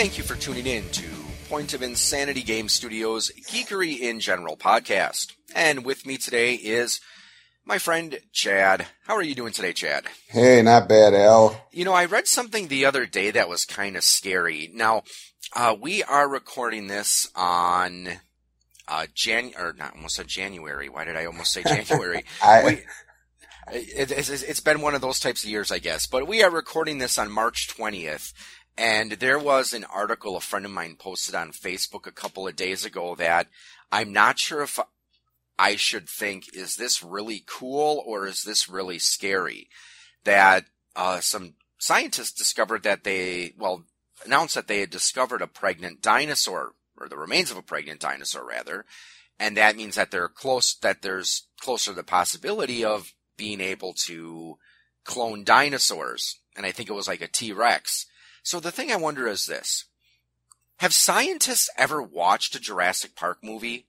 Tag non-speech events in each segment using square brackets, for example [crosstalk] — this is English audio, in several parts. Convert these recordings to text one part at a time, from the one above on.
Thank you for tuning in to Point of Insanity Game Studios Geekery in General podcast. And with me today is my friend Chad. How are you doing today, Chad? Hey, not bad, Al. You know, I read something the other day that was kind of scary. Now, uh, we are recording this on uh, Jan or not almost said January. Why did I almost say January? [laughs] I, we, it, it's, it's been one of those types of years, I guess. But we are recording this on March 20th. And there was an article a friend of mine posted on Facebook a couple of days ago that I'm not sure if I should think, is this really cool or is this really scary? That uh, some scientists discovered that they, well, announced that they had discovered a pregnant dinosaur, or the remains of a pregnant dinosaur rather, and that means that they're close, that there's closer the possibility of being able to clone dinosaurs. And I think it was like a T-Rex. So the thing I wonder is this. Have scientists ever watched a Jurassic Park movie?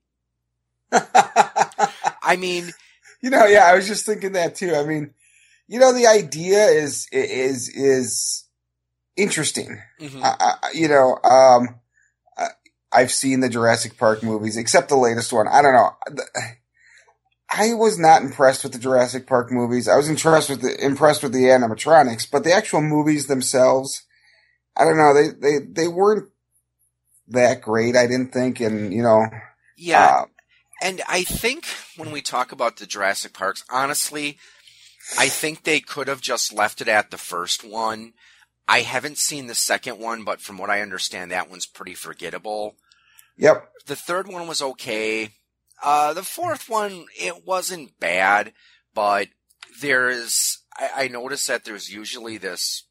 [laughs] I mean, you know, yeah, I was just thinking that too. I mean, you know, the idea is is is interesting. mhm. I, I, you know, um, I, I've seen the Jurassic Park movies, except the latest one. I don't know. I was not impressed with the Jurassic Park movies. I was impressed with the impressed with the animatronics, but the actual movies themselves, I don't know. They they they weren't that great. I didn't think, and you know, yeah, uh, and I think when we talk about the Jurassic Parks, honestly, I think they could have just left it at the first one. I haven't seen the second one, but from what I understand, that one's pretty forgettable. yep. The third one was okay. Uh, the fourth one, it wasn't bad, but there's, I, I noticed that there's usually this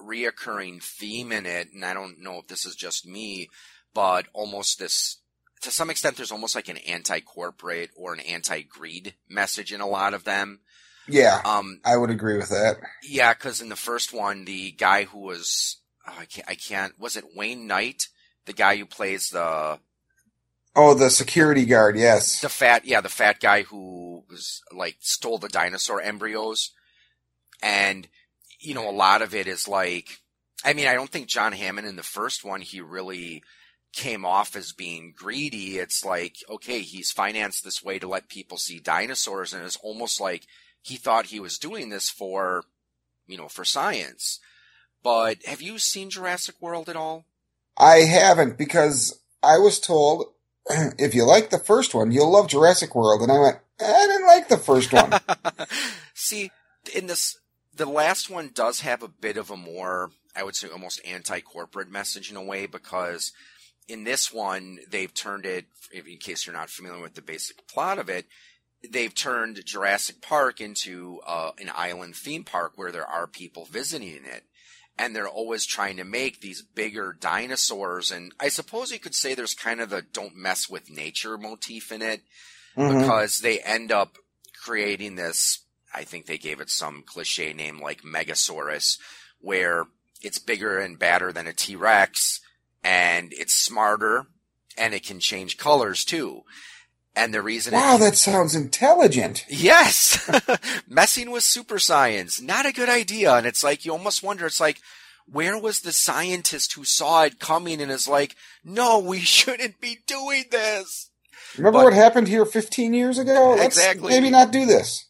reoccurring theme in it, and I don't know if this is just me, but almost this, to some extent, there's almost like an anti-corporate or an anti-greed message in a lot of them. Yeah, Um, I would agree with that. yeah, because in the first one, the guy who was, oh, I can't, I can't, was it Wayne Knight? The guy who plays the, Oh, the security guard. Yes. the fat yeah the fat guy who was like stole the dinosaur embryos and you know a lot of it is like i mean i don't think john hammond in the first one he really came off as being greedy. It's like okay he's financed this way to let people see dinosaurs and it's almost like he thought he was doing this for you know for science. But have you seen jurassic world at all? I haven't because I was told [clears throat] if you like the first one, you'll love Jurassic World, and I went, eh, I didn't like the first one. [laughs] See, in this, the last one does have a bit of a more, I would say, almost anti-corporate message in a way because in this one they've turned it. In case you're not familiar with the basic plot of it, they've turned Jurassic Park into uh, an island theme park where there are people visiting it. And they're always trying to make these bigger dinosaurs. And I suppose you could say there's kind of a don't mess with nature motif in it Mhm. because they end up creating this. I think they gave it some cliche name like Megasaurus, where it's bigger and badder than a T Rex, and it's smarter, and it can change colors too. And the reason, Wow, that sounds intelligent. yes, [laughs] [laughs] messing with super science, not a good idea. And it's like you almost wonder, it's like. Where was the scientist who saw it coming and is like, no, we [laughs] shouldn't be doing this? Remember But- what happened here 15 years ago? Let's Exactly. maybe not do this.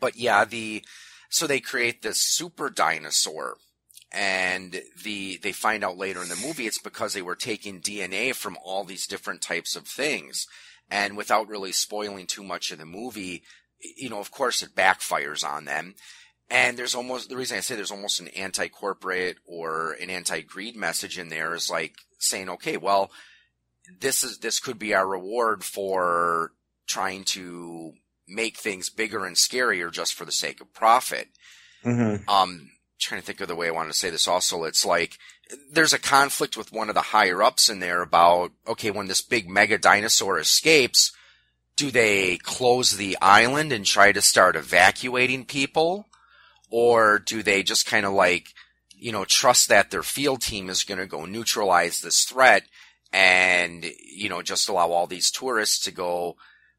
But yeah, the so they create this super dinosaur, and the they find out later in the movie it's because they were taking DNA from all these different types of things, and without really spoiling too much of the movie, you know, of course, it backfires on them. And there's almost the reason I say there's almost an anti-corporate or an anti-greed message in there is like saying, okay, well, this is this could be our reward for trying to make things bigger and scarier just for the sake of profit. Mm-hmm. Um, trying to think of the way I wanted to say this. Also, it's like there's a conflict with one of the higher ups in there about okay, when this big mega dinosaur escapes, do they close the island and try to start evacuating people, or do they just kind of like you know trust that their field team is going to go neutralize this threat and you know just allow all these tourists to go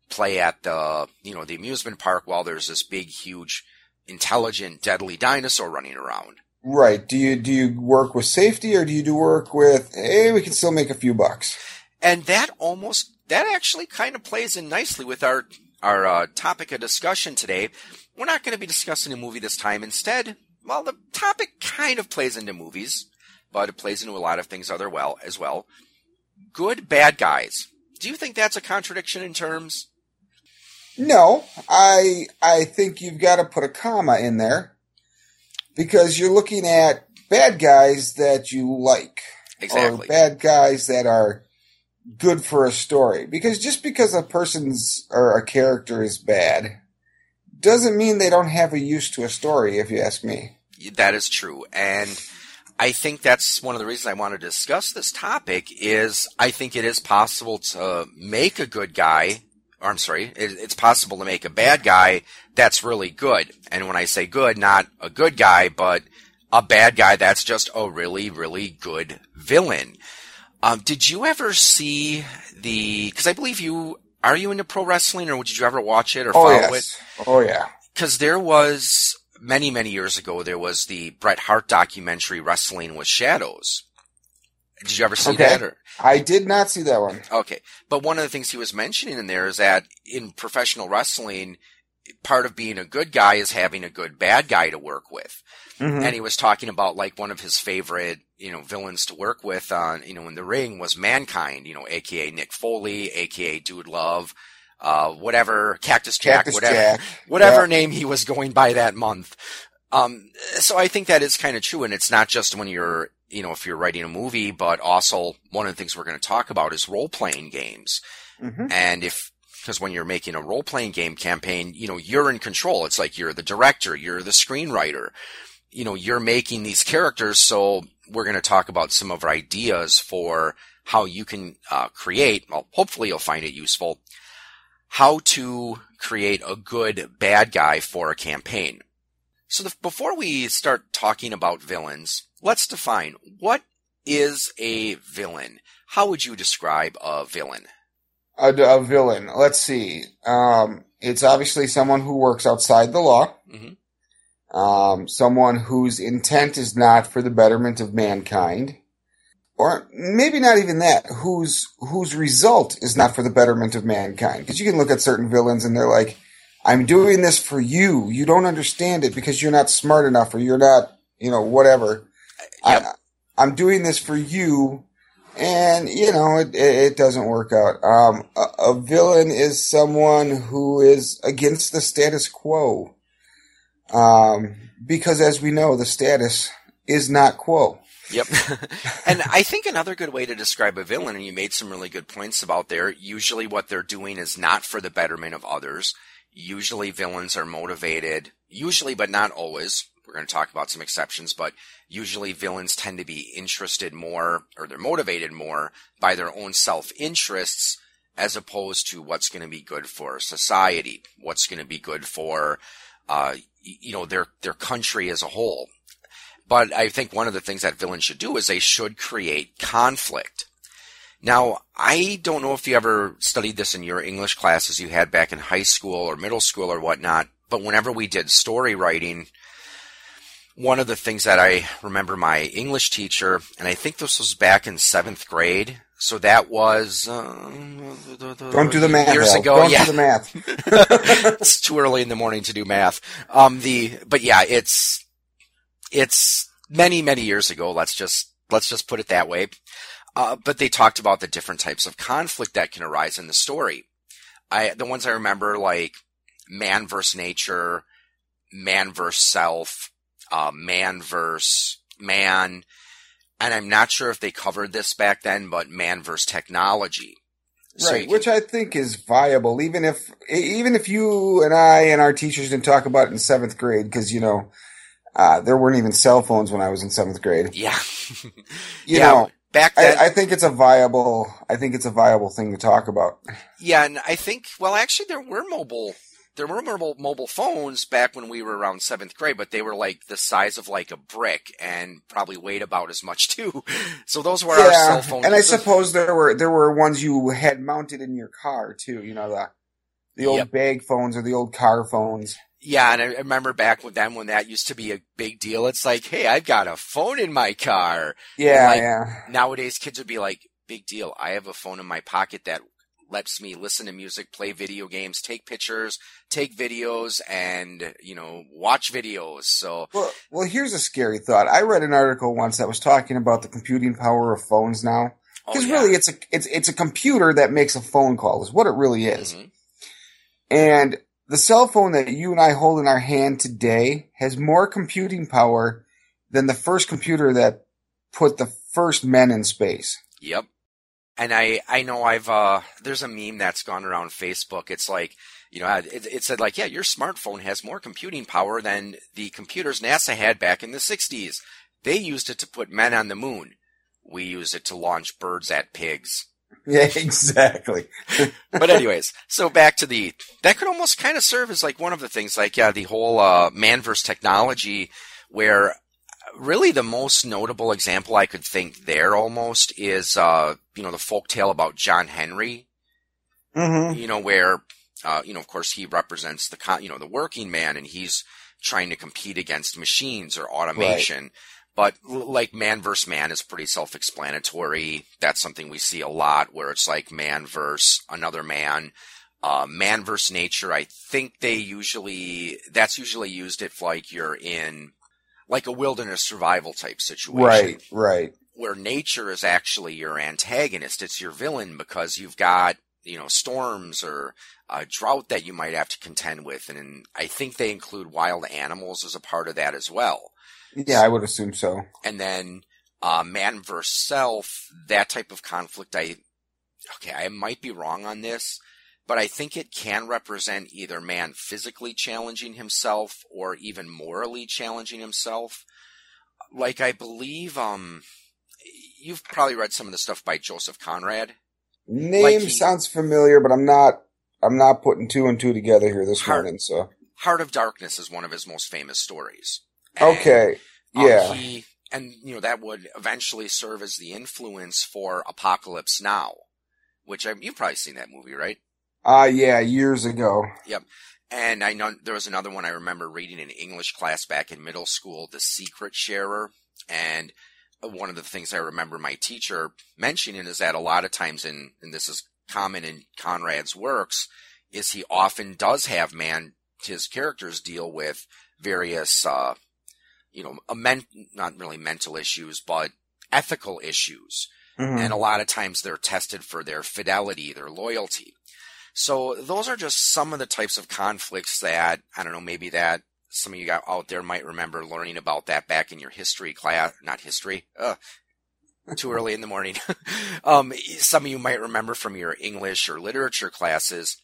play at the you know the amusement park while there's this big huge intelligent deadly dinosaur running around Right. Do you do you work with safety or do you do work with hey, we can still make a few bucks? And that almost that actually kind of plays in nicely with our our uh, topic of discussion today. We're not going to be discussing a movie this time. Instead, well, the topic kind of plays into movies, but it plays into a lot of things other well as well. Good bad guys. Do you think that's a contradiction in terms? No, I I think you've got to put a comma in there because you're looking at bad guys that you like, Exactly. or bad guys that are good for a story. Because just because a person's or a character is bad doesn't mean they don't have a use to a story. If you ask me. That is true. And I think that's one of the reasons I want to discuss this topic is I think it is possible to make a good guy, or I'm sorry, it, it's possible to make a bad guy that's really good. And when I say good, not a good guy, but a bad guy that's just a really, really good villain. Um, did you ever see the, cause I believe you, are you into pro wrestling or did you ever watch it or Oh follow it? yes. Oh yeah. because there was many many years ago there was the Bret Hart documentary Wrestling with Shadows. Did you ever see Okay. that? Or, I did not see that one. okay, but one of the things he was mentioning in there is that in professional wrestling, part of being a good guy is having a good bad guy to work with. Mhm. And he was talking about like one of his favorite, you know, villains to work with on, you know, in the ring was Mankind, you know, aka Mick Foley, aka Dude Love, uh, whatever, Cactus Jack, Cactus whatever Jack. [laughs] whatever Yeah. name he was going by that month. Um, so I think that is kind of true, and it's not just when you're, you know, if you're writing a movie, but also one of the things we're going to talk about is role playing games. Mhm. And if, because when you're making a role playing game campaign, you know, you're in control. It's like you're the director, you're the screenwriter, you know, you're making these characters. So we're going to talk about some of our ideas for how you can uh, create. Well, hopefully you'll find it useful. How to create a good bad guy for a campaign. So the, before we start talking about villains, let's define what is a villain. How would you describe a villain? A, a villain. Let's see. Um, it's obviously someone who works outside the law. Mhm. Um, someone whose intent is not for the betterment of mankind, or maybe not even that. Whose whose result is not for the betterment of mankind. Because you can look at certain villains and they're like, "I'm doing this for you. You don't understand it because you're not smart enough, or you're not, you know, whatever. Yep. I, I'm doing this for you." and you know it, it, it doesn't work out. Um, a, a villain is someone who is against the status quo, um, because as we know, the status is not quo. Yep. [laughs] and I think another good way to describe a villain, and you made some really good points about there, usually what they're doing is not for the betterment of others. Usually villains are motivated, usually but not always. We're going to talk about some exceptions, but usually villains tend to be interested more, or they're motivated more by their own self-interests as opposed to what's going to be good for society, what's going to be good for, uh, you know, their, their country as a whole. But I think one of the things that villains should do is they should create conflict. Now, I don't know if you ever studied this in your English classes you had back in high school or middle school or whatnot, but whenever we did story writing, one of the things that I remember my English teacher, and I think this was back in seventh grade, so that was uh, Don't do the math. years ago. Don't yeah, do the math. [laughs] [laughs] it's too early in the morning to do math. Um, the but yeah, it's it's many many years ago. Let's just let's just put it that way. Uh, but they talked about the different types of conflict that can arise in the story. I the ones I remember like man versus nature, man versus self, uh, man versus man, and I'm not sure if they covered this back then, but man versus technology. So right, you which I think is viable, even if even if you and I and our teachers didn't talk about it in seventh grade, because you know uh, there weren't even cell phones when I was in seventh grade. yeah, [laughs] You yeah. know, back then, I, I think it's a viable. I think it's a viable thing to talk about. Yeah, and I think well, actually, there were mobile, there were mobile mobile phones back when we were around seventh grade, but they were like the size of like a brick and probably weighed about as much too. [laughs] So those were our cell phones. and I suppose there were there were ones you had mounted in your car too. You know the the old Yep. bag phones or the old car phones. Yeah, and I remember back with them when that used to be a big deal. It's like, hey, I've got a phone in my car. Yeah, like, yeah. Nowadays, kids would be like, big deal. I have a phone in my pocket that lets me listen to music, play video games, take pictures, take videos, and you know, watch videos. So, well, well, here's a scary thought. I read an article once that was talking about the computing power of phones now. Because oh, yeah. really, it's a it's it's a computer that makes a phone call. Is what it really is. Mm-hmm. And the cell phone that you and I hold in our hand today has more computing power than the first computer that put the first men in space. Yep. And I, I know I've, uh, there's a meme that's gone around Facebook. It's like, you know, it, it said like, yeah, your smartphone has more computing power than the computers NASA had back in the 60s. They used it to put men on the moon. We use it to launch birds at pigs. [laughs] Yeah, exactly. [laughs] but anyways, so back to the that could almost kind of serve as like one of the things, like yeah, the whole uh, manverse technology, where really the most notable example I could think there almost is uh, you know the folk tale about John Henry. Mm-hmm. You know where uh, you know of course he represents the you know the working man, and he's trying to compete against machines or automation. Right. But like man versus man is pretty self-explanatory. That's something we see a lot where it's like man versus another man. Uh, man versus nature, I think they usually, that's usually used if like you're in like a wilderness survival type situation. Right, right. Where nature is actually your antagonist. It's your villain because you've got, you know, storms or a drought that you might have to contend with. And I think they include wild animals as a part of that as well. Yeah, I would assume so. And then uh, man versus self, that type of conflict, I okay, I might be wrong on this, but I think it can represent either man physically challenging himself or even morally challenging himself. Like I believe, um, you've probably read some of the stuff by Joseph Conrad. Name like he, sounds familiar, but I'm not. I'm not putting two and two together here this Heart, morning. So, Heart of Darkness is one of his most famous stories. And, okay. Um, yeah. Um, he, and you know that would eventually serve as the influence for Apocalypse Now, which I, you've probably seen that movie, right? Uh yeah, years ago. Yep. And I know there was another one I remember reading in English class back in middle school, The Secret Sharer. And one of the things I remember my teacher mentioning is that a lot of times in, and this is common in Conrad's works, is he often does have man, his characters deal with various, uh, you know, men- not really mental issues, but ethical issues. Mm-hmm. And a lot of times they're tested for their fidelity, their loyalty. So those are just some of the types of conflicts that, I don't know, maybe that some of you out there might remember learning about that back in your history class, not history, uh, too early in the morning. [laughs] um, some of you might remember from your English or literature classes.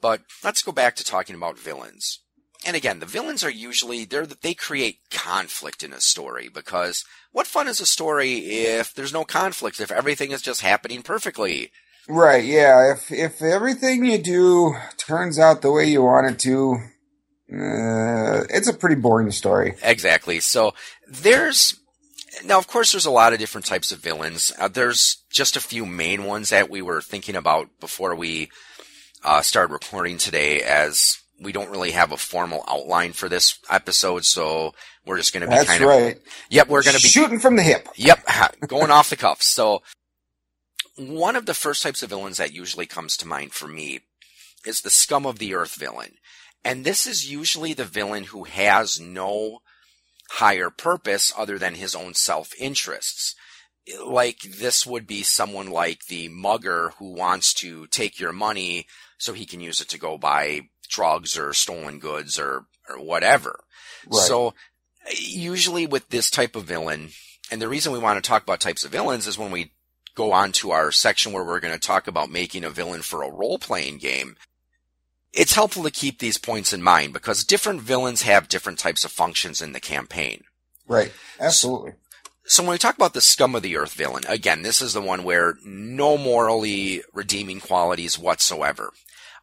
But let's go back to talking about villains and again, the villains are usually they they create conflict in a story because what fun is a story if there's no conflict if everything is just happening perfectly? Right, yeah. If if everything you do turns out the way you want it to, uh, it's a pretty boring story. Exactly. So there's now, of course, there's a lot of different types of villains. Uh, there's just a few main ones that we were thinking about before we uh, started recording today as we don't really have a formal outline for this episode, so we're just going to be That's kind right. of. Yep, we're going to be shooting from the hip. Yep, going off the cuff. So, one of the first types of villains that usually comes to mind for me is the scum of the earth villain, and this is usually the villain who has no higher purpose other than his own self interests. Like this would be someone like the mugger who wants to take your money so he can use it to go buy drugs or stolen goods or, or whatever. Right. So usually with this type of villain, and the reason we want to talk about types of villains is when we go on to our section where we're going to talk about making a villain for a role playing game. It's helpful to keep these points in mind because different villains have different types of functions in the campaign. Right. Absolutely. So, so when we talk about the scum of the earth villain, again, this is the one where no morally redeeming qualities whatsoever.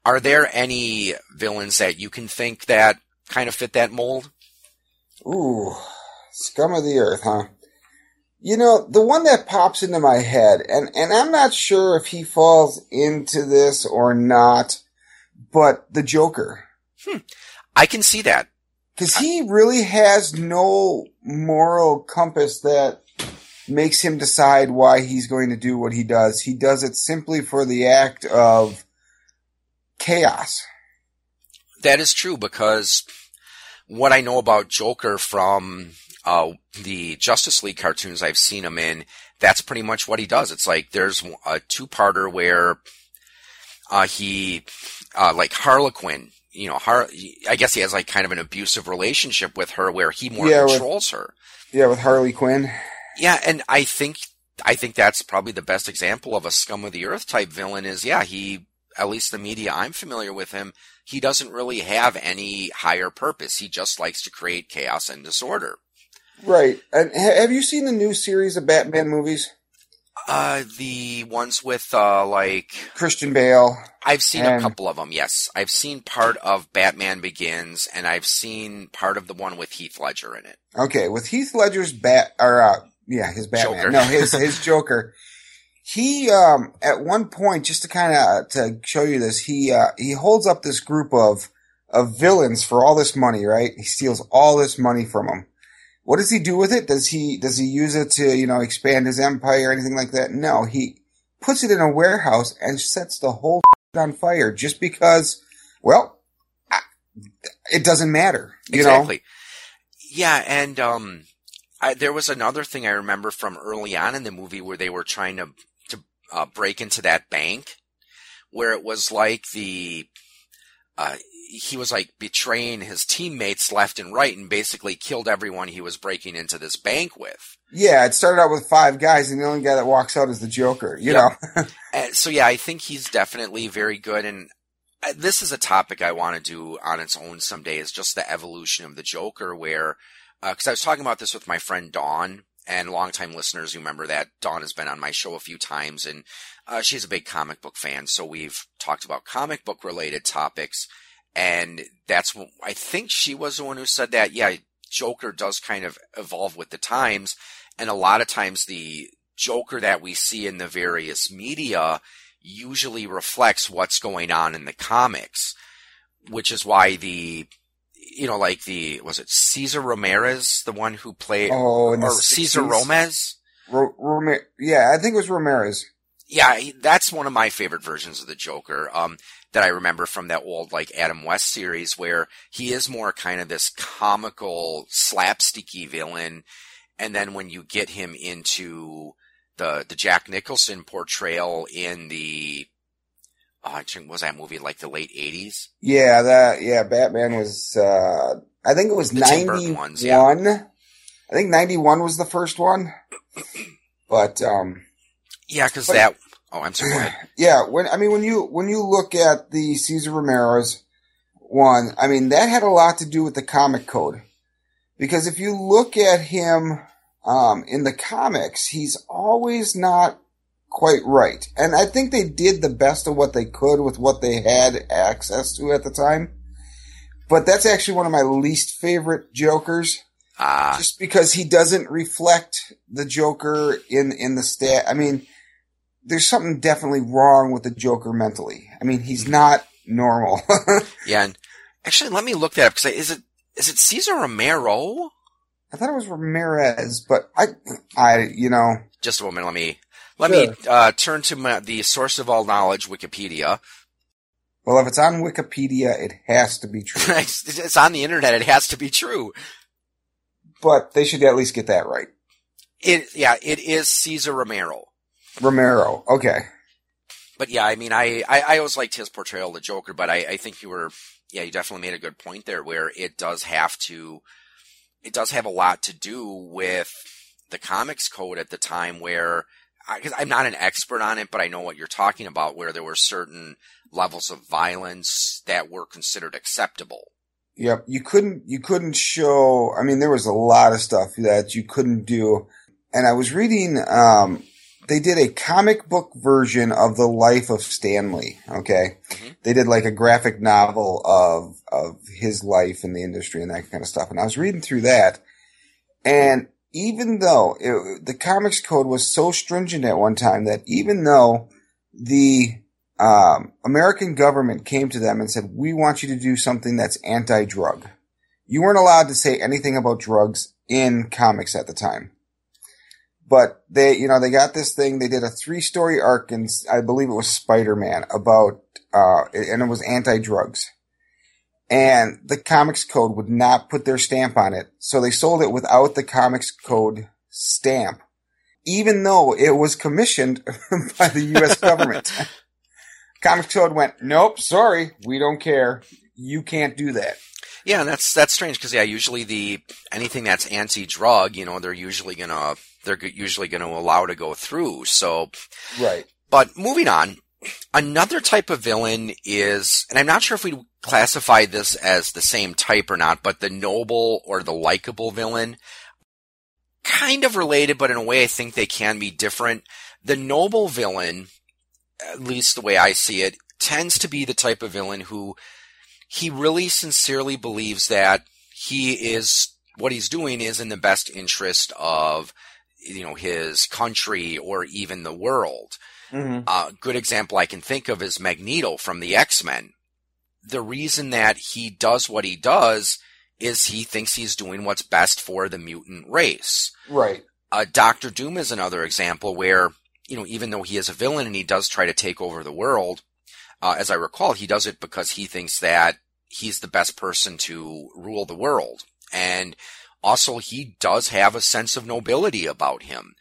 Are there any villains that you can think that kind of fit that mold? Ooh, scum of the earth, huh? You know, the one that pops into my head, and, and I'm not sure if he falls into this or not, but the Joker. Hmm. I can see that. Because he really has no moral compass that makes him decide why he's going to do what he does. He does it simply for the act of chaos. That is true because what I know about Joker from uh, the Justice League cartoons I've seen him in, that's pretty much what he does. It's like there's a two-parter where uh, he, uh, like Harlequin, you know, Har- I guess he has like kind of an abusive relationship with her where he more Yeah, with- controls her. Yeah, with Harley Quinn. Yeah, and I think I think that's probably the best example of a scum of the earth type villain is yeah, he at least the media I'm familiar with him, he doesn't really have any higher purpose. He just likes to create chaos and disorder. Right. And ha- have you seen the new series of Batman movies? Uh the ones with uh like Christian Bale. I've seen a couple of them. Yes. I've seen part of Batman Begins and I've seen part of the one with Heath Ledger in it. Okay, with Heath Ledger's bat or uh yeah, his Batman. Joker. No, his his [laughs] Joker. He um at one point just to kind of to show you this, he uh he holds up this group of of villains for all this money, right? He steals all this money from them. What does he do with it? Does he does he use it to, you know, expand his empire or anything like that? No, he puts it in a warehouse and sets the whole [laughs] on fire just because well, it doesn't matter, you know. Yeah, and um, I, there was another thing I remember from early on in the movie where they were trying to uh, break into that bank, where it was like the uh, he was like betraying his teammates left and right, and basically killed everyone he was breaking into this bank with. Yeah, it started out with five guys, and the only guy that walks out is the Joker. You Yep. know, And [laughs] so yeah, I think he's definitely very good. And uh, this is a topic I want to do on its own someday. Is just the evolution of the Joker, where because I was talking about this with my friend Dawn, and longtime listeners remember that Dawn has been on my show a few times, and uh, she's a big comic book fan. So we've talked about comic book related topics, and that's what I think she was the one who said that. Yeah, Joker does kind of evolve with the times, and a lot of times the Joker that we see in the various media usually reflects what's going on in the comics, which is why the, you know, like the, was it Caesar Ramirez, the one who played, oh, or Caesar 60s. Romez? Ro- Rome- yeah, I think it was Ramirez. Yeah, he- that's one of my favorite versions of the Joker. Um, that I remember from that old like Adam West series where he is more kind of this comical slapsticky villain, and then when you get him into the the Jack Nicholson portrayal in the think was that movie like the late eighties? Yeah, that yeah, Batman was. uh I think it was ninety one. yeah. I think ninety one was the first one, [clears throat] but um Yeah, because that. Oh, I'm sorry. [clears throat] Yeah, when I mean when you when you look at the Cesar Romero's one, I mean that had a lot to do with the comic code. Because if you look at him um, in the comics, he's always not quite right. And I think they did the best of what they could with what they had access to at the time. But that's actually one of my least favorite Jokers, Ah, just because he doesn't reflect the Joker in in the stat. I mean, there's something definitely wrong with the Joker mentally. I mean, he's not normal. [laughs] yeah. And actually, let me look that up because is it is it Cesar Romero? I thought it was Ramirez, but I, I, you know, Just a moment. Let me let Sure. me uh, turn to my, the source of all knowledge, Wikipedia. well, if it's on Wikipedia, it has to be true. [laughs] it's, on the internet. It has to be true. but they should at least get that right. It yeah, it is Cesar Romero. Romero, okay. But yeah, I mean, I, I, I always liked his portrayal of the Joker, but I, I think you were, yeah, you definitely made a good point there where it does have to, it does have a lot to do with the comics code at the time where, because I'm not an expert on it, but I know what you're talking about, where there were certain levels of violence that were considered acceptable. Yep, you couldn't you couldn't show. I mean, there was a lot of stuff that you couldn't do. And I was reading. Um, they did a comic book version of the life of Stan Lee. Okay, Mhm. they did like a graphic novel of of his life in the industry and that kind of stuff. And I was reading through that, and even though it, the comics code was so stringent at one time that even though the um, American government came to them and said, "We want you to do something that's anti-drug." You weren't allowed to say anything about drugs in comics at the time, but they, you know, they got this thing. They did a three-story arc, and I believe it was Spider-Man about, uh, and it was anti-drugs. And the comics code would not put their stamp on it, so they sold it without the comics code stamp, even though it was commissioned [laughs] by the U.S. [laughs] government. Comics Code went, nope, sorry, we don't care. You can't do that. Yeah, and that's that's strange because yeah, usually the anything that's anti-drug, you know, they're usually gonna they're usually gonna allow to go through. So, right. But moving on, another type of villain is, and I'm not sure if we classify this as the same type or not, but the noble or the likable villain, kind of related, but in a way I think they can be different. The noble villain at least the way I see it, tends to be the type of villain who he really sincerely believes that he is what he's doing is in the best interest of you know his country or even the world. A mm-hmm. uh, good example I can think of is Magneto from the X Men. The reason that he does what he does is he thinks he's doing what's best for the mutant race. Right. Uh, Doctor Doom is another example where you know, even though he is a villain and he does try to take over the world, uh, as I recall, he does it because he thinks that he's the best person to rule the world. And also, he does have a sense of nobility about him.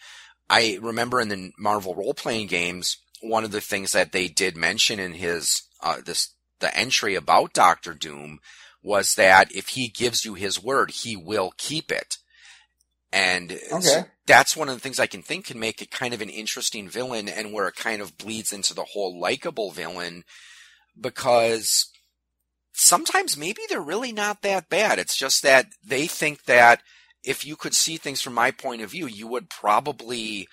I remember in the Marvel role playing games, one of the things that they did mention in his, uh, this, the entry about Doctor Doom was that if he gives you his word, he will keep it. And okay. so that's one of the things I can think can make it kind of an interesting villain and where it kind of bleeds into the whole likable villain because sometimes maybe they're really not that bad. It's just that they think that if you could see things from my point of view, you would probably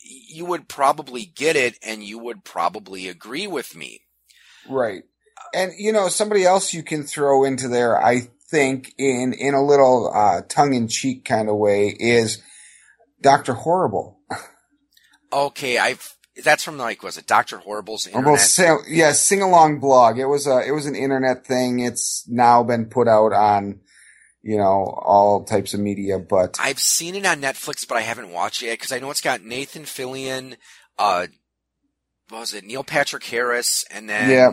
you would probably get it and you would probably agree with me. Right. And you know, somebody else you can throw into there, I think in in a little uh, tongue in cheek kind of way is Doctor Horrible. okay, I've that's from like was it Doctor Horrible's internet? Sing, yeah, sing along blog. It was a it was an internet thing. It's now been put out on you know all types of media. But I've seen it on Netflix, but I haven't watched it because I know it's got Nathan Fillion, uh, what was it Neil Patrick Harris, and then yeah,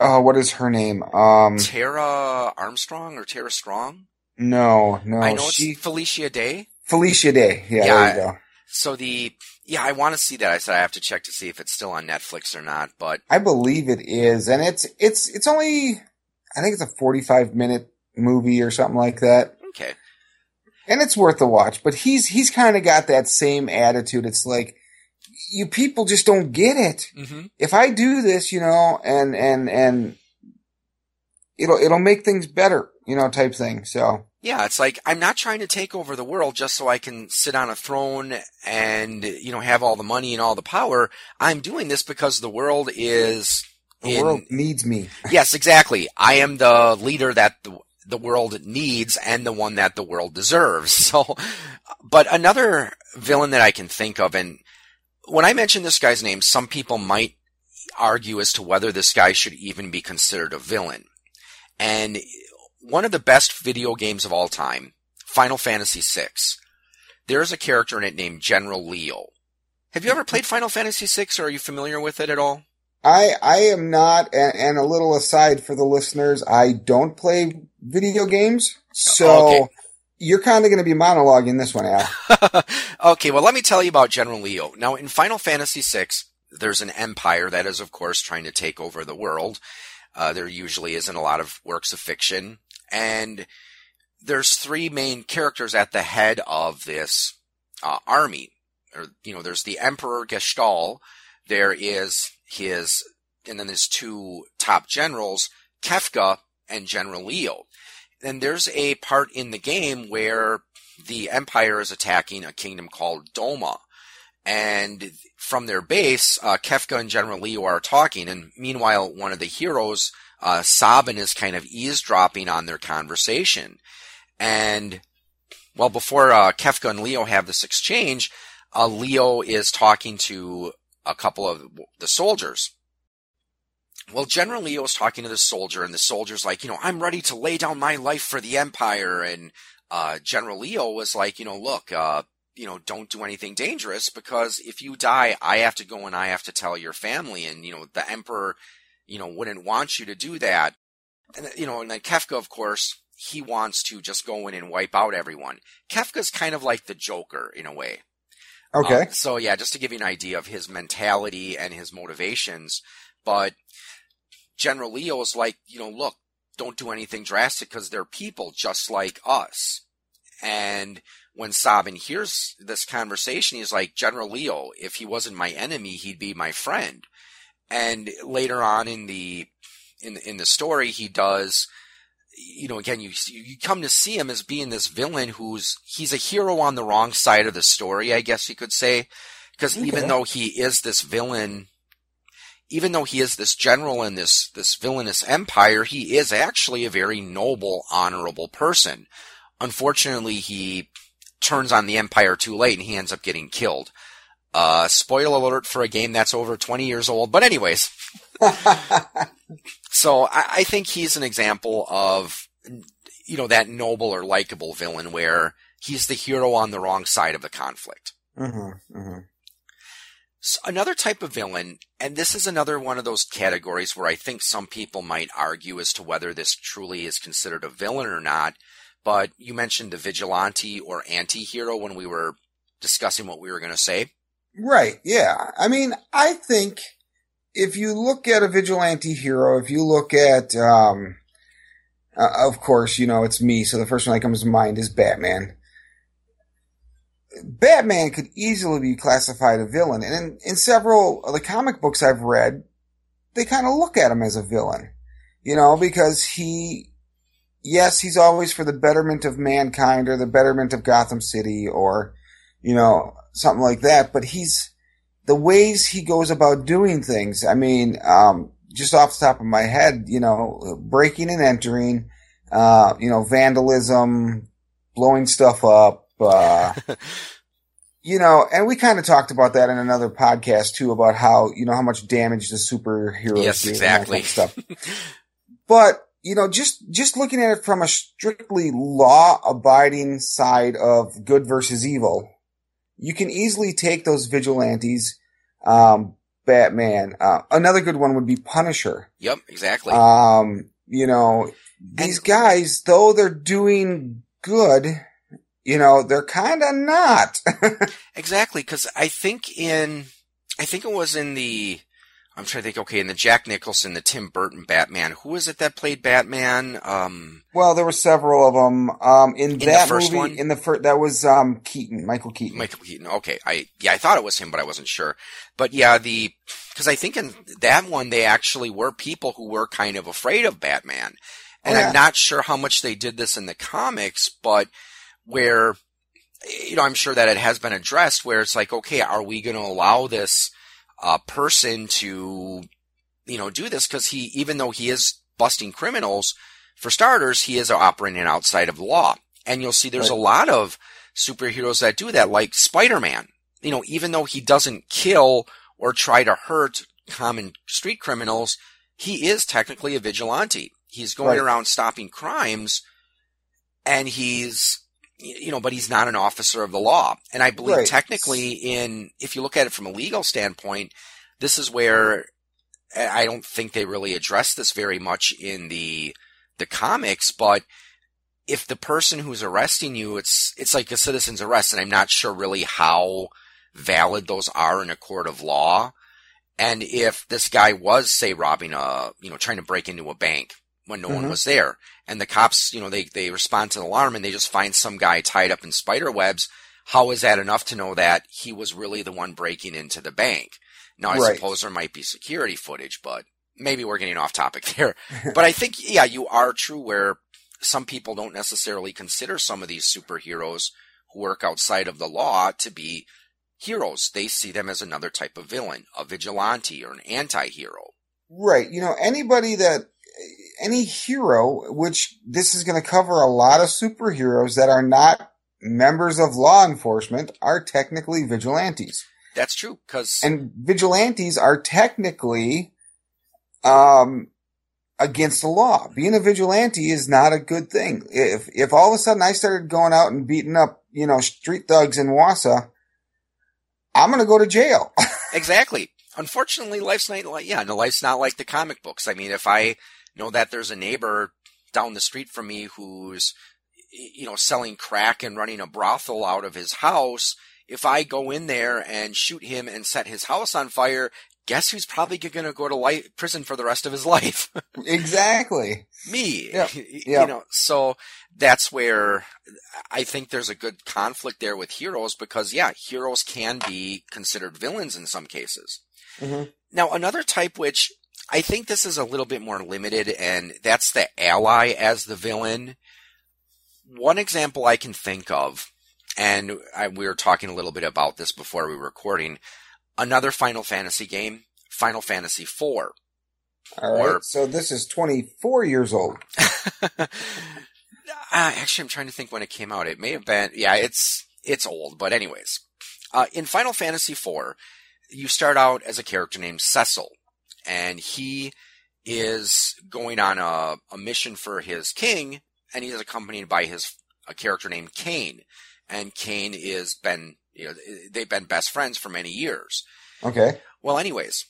uh, what is her name? Um, Tara Armstrong or Tara Strong? No, no. I know she, it's Felicia Day. Felicia Day. Yeah, yeah, there you go. So the yeah, I want to see that. I said I have to check to see if it's still on Netflix or not, but I believe it is, and it's it's it's only I think it's a forty five minute movie or something like that. Okay. And it's worth a watch, but he's he's kind of got that same attitude. It's like you people just don't get it. Mm-hmm. If I do this, you know, and and and it'll it'll make things better, you know, type thing. So yeah, it's like I'm not trying to take over the world just so I can sit on a throne and you know have all the money and all the power. I'm doing this because the world is the in, world needs me. yes, exactly. I am the leader that the the world needs and the one that the world deserves. [laughs] So, but another villain that I can think of, and when I mention this guy's name, some people might argue as to whether this guy should even be considered a villain. And one of the best video games of all time, Final Fantasy VI, there's a character in it named General Leo. Have you ever played Final Fantasy VI or are you familiar with it at all? I, I am not, and, and a little aside for the listeners, I don't play video games. So okay you're kind of going to be monologuing this one, Al. [laughs] okay, well, let me tell you about General Leo. Now, in Final Fantasy VI, there's an empire that is, of course, trying to take over the world. Uh, there usually isn't a lot of works of fiction. And there's three main characters at the head of this uh, army. Or, you know, there's the Emperor Gestahl. There is his, and then there's two top generals, Kefka and General Leo. Then there's a part in the game where the Empire is attacking a kingdom called Doma. And from their base, uh, Kefka and General Leo are talking, and meanwhile, one of the heroes, uh, Sabin, is kind of eavesdropping on their conversation. And, well, before uh, Kefka and Leo have this exchange, uh, Leo is talking to a couple of the soldiers. Well, General Leo's talking to the soldier, and the soldier's like, you know, I'm ready to lay down my life for the Empire. And uh, General Leo was like, you know, look, uh, you know, don't do anything dangerous because if you die, I have to go and I have to tell your family, and you know, the Emperor, you know, wouldn't want you to do that. And you know, and then Kefka, of course, he wants to just go in and wipe out everyone. Kefka's kind of like the Joker in a way. Okay. Um, so yeah, just to give you an idea of his mentality and his motivations, but General Leo is like, you know, look, don't do anything drastic because they're people just like us. And when Sabin hears this conversation, he's like, General Leo, if he wasn't my enemy, he'd be my friend. And later on in the in in the story, he does. You know, again, you you come to see him as being this villain who's he's a hero on the wrong side of the story, I guess you could say, because Okay. even though he is this villain, even though he is this general in this this villainous empire, he is actually a very noble, honorable person. Unfortunately, he turns on the empire too late, and he ends up getting killed. Uh, spoiler alert for a game that's over 20 years old. But anyways, [laughs] so I, I think he's an example of, you know, that noble or likable villain where he's the hero on the wrong side of the conflict. hmm hmm So another type of villain, and this is another one of those categories where I think some people might argue as to whether this truly is considered a villain or not. But you mentioned the vigilante or anti-hero when we were discussing what we were going to say. Right. Yeah. I mean, I think if you look at a vigilante hero, if you look at, um, uh, of course, you know, it's me. So the first one that comes to mind is Batman. Batman could easily be classified a villain. And in, in several of the comic books I've read, they kind of look at him as a villain, you know, because he, yes, he's always for the betterment of mankind or the betterment of Gotham City or, you know, something like that. But he's the ways he goes about doing things. I mean, um, just off the top of my head, you know, breaking and entering, uh, you know, vandalism, blowing stuff up, uh, [laughs] you know, and we kind of talked about that in another podcast too, about how, you know, how much damage the superheroes Yes, do and that kind of stuff. but, you know, just, just looking at it from a strictly law abiding side of good versus evil, you can easily take those vigilantes, um, Batman. Uh, another good one would be Punisher. Yep, exactly. Um, you know, these guys, though they're doing good, you know, they're kind of not. [laughs] Exactly, because I think in, I think it was in the, I'm trying to think. Okay, in the Jack Nicholson, the Tim Burton Batman, Who was it that played Batman? Um, well, there were several of them. Um, in, the that first movie, one? in the first, that was um Keaton, Michael Keaton. Michael Keaton. Okay, I yeah, I thought it was him, but I wasn't sure. But yeah, the because I think in that one they actually were people who were kind of afraid of Batman, and Oh, yeah. I'm not sure how much they did this in the comics, but where you know I'm sure that it has been addressed where it's like, okay, are we going to allow this uh, person to you know do this because he even though he is busting criminals for starters, he is operating outside of the law, and you'll see there's Right. a lot of superheroes that do that, like Spider-Man. You know, even though he doesn't kill or try to hurt common street criminals, he is technically a vigilante. He's going Right. around stopping crimes and he's, you know, but he's not an officer of the law. And I believe Right. technically in, if you look at it from a legal standpoint, this is where I don't think they really address this very much in the, the comics, but if the person who's arresting you, it's it's like a citizen's arrest, and I'm not sure really how valid those are in a court of law. And if this guy was, say, robbing a, you know, trying to break into a bank when no one Mhm. was there, and the cops, you know, they they respond to the alarm and they just find some guy tied up in spider webs, how is that enough to know that he was really the one breaking into the bank? Now, I Right. suppose there might be security footage, but maybe we're getting off topic [laughs] there. but I think, yeah, you are true where some people don't necessarily consider some of these superheroes who work outside of the law to be heroes. They see them as another type of villain, a vigilante or an anti-hero. Right. You know, anybody that, any hero, which this is going to cover a lot of superheroes that are not members of law enforcement, are technically vigilantes. That's true, because And vigilantes are technically, um, against the law. Being a vigilante is not a good thing. If if all of a sudden I started going out and beating up, you know, street thugs in Wausau, I'm going to go to jail. [laughs] exactly. Unfortunately, life's not like yeah, no, life's not like the comic books. I mean, if I know that there's a neighbor down the street from me who's you know selling crack and running a brothel out of his house, if I go in there and shoot him and set his house on fire, guess who's probably going to go to life, prison for the rest of his [laughs] life? exactly. Me. Yep. Yep. [laughs] You know, so that's where I think there's a good conflict there with heroes because yeah, heroes can be considered villains in some cases. Mm-hmm. Now, another type which I think this is a little bit more limited, and that's the ally as the villain. One example I can think of, and I, we were talking a little bit about this before we were recording, another Final Fantasy game, Final Fantasy IV. All right. Or, so this is 24 years old. [laughs] uh, actually, I'm trying to think when it came out. It may have been, yeah, it's it's old, but anyways, uh, in Final Fantasy IV, you start out as a character named Cecil, and he is going on a, a mission for his king, and he is accompanied by his a character named Kain, and Kain is been you know they've been best friends for many years. Okay. Well, anyways,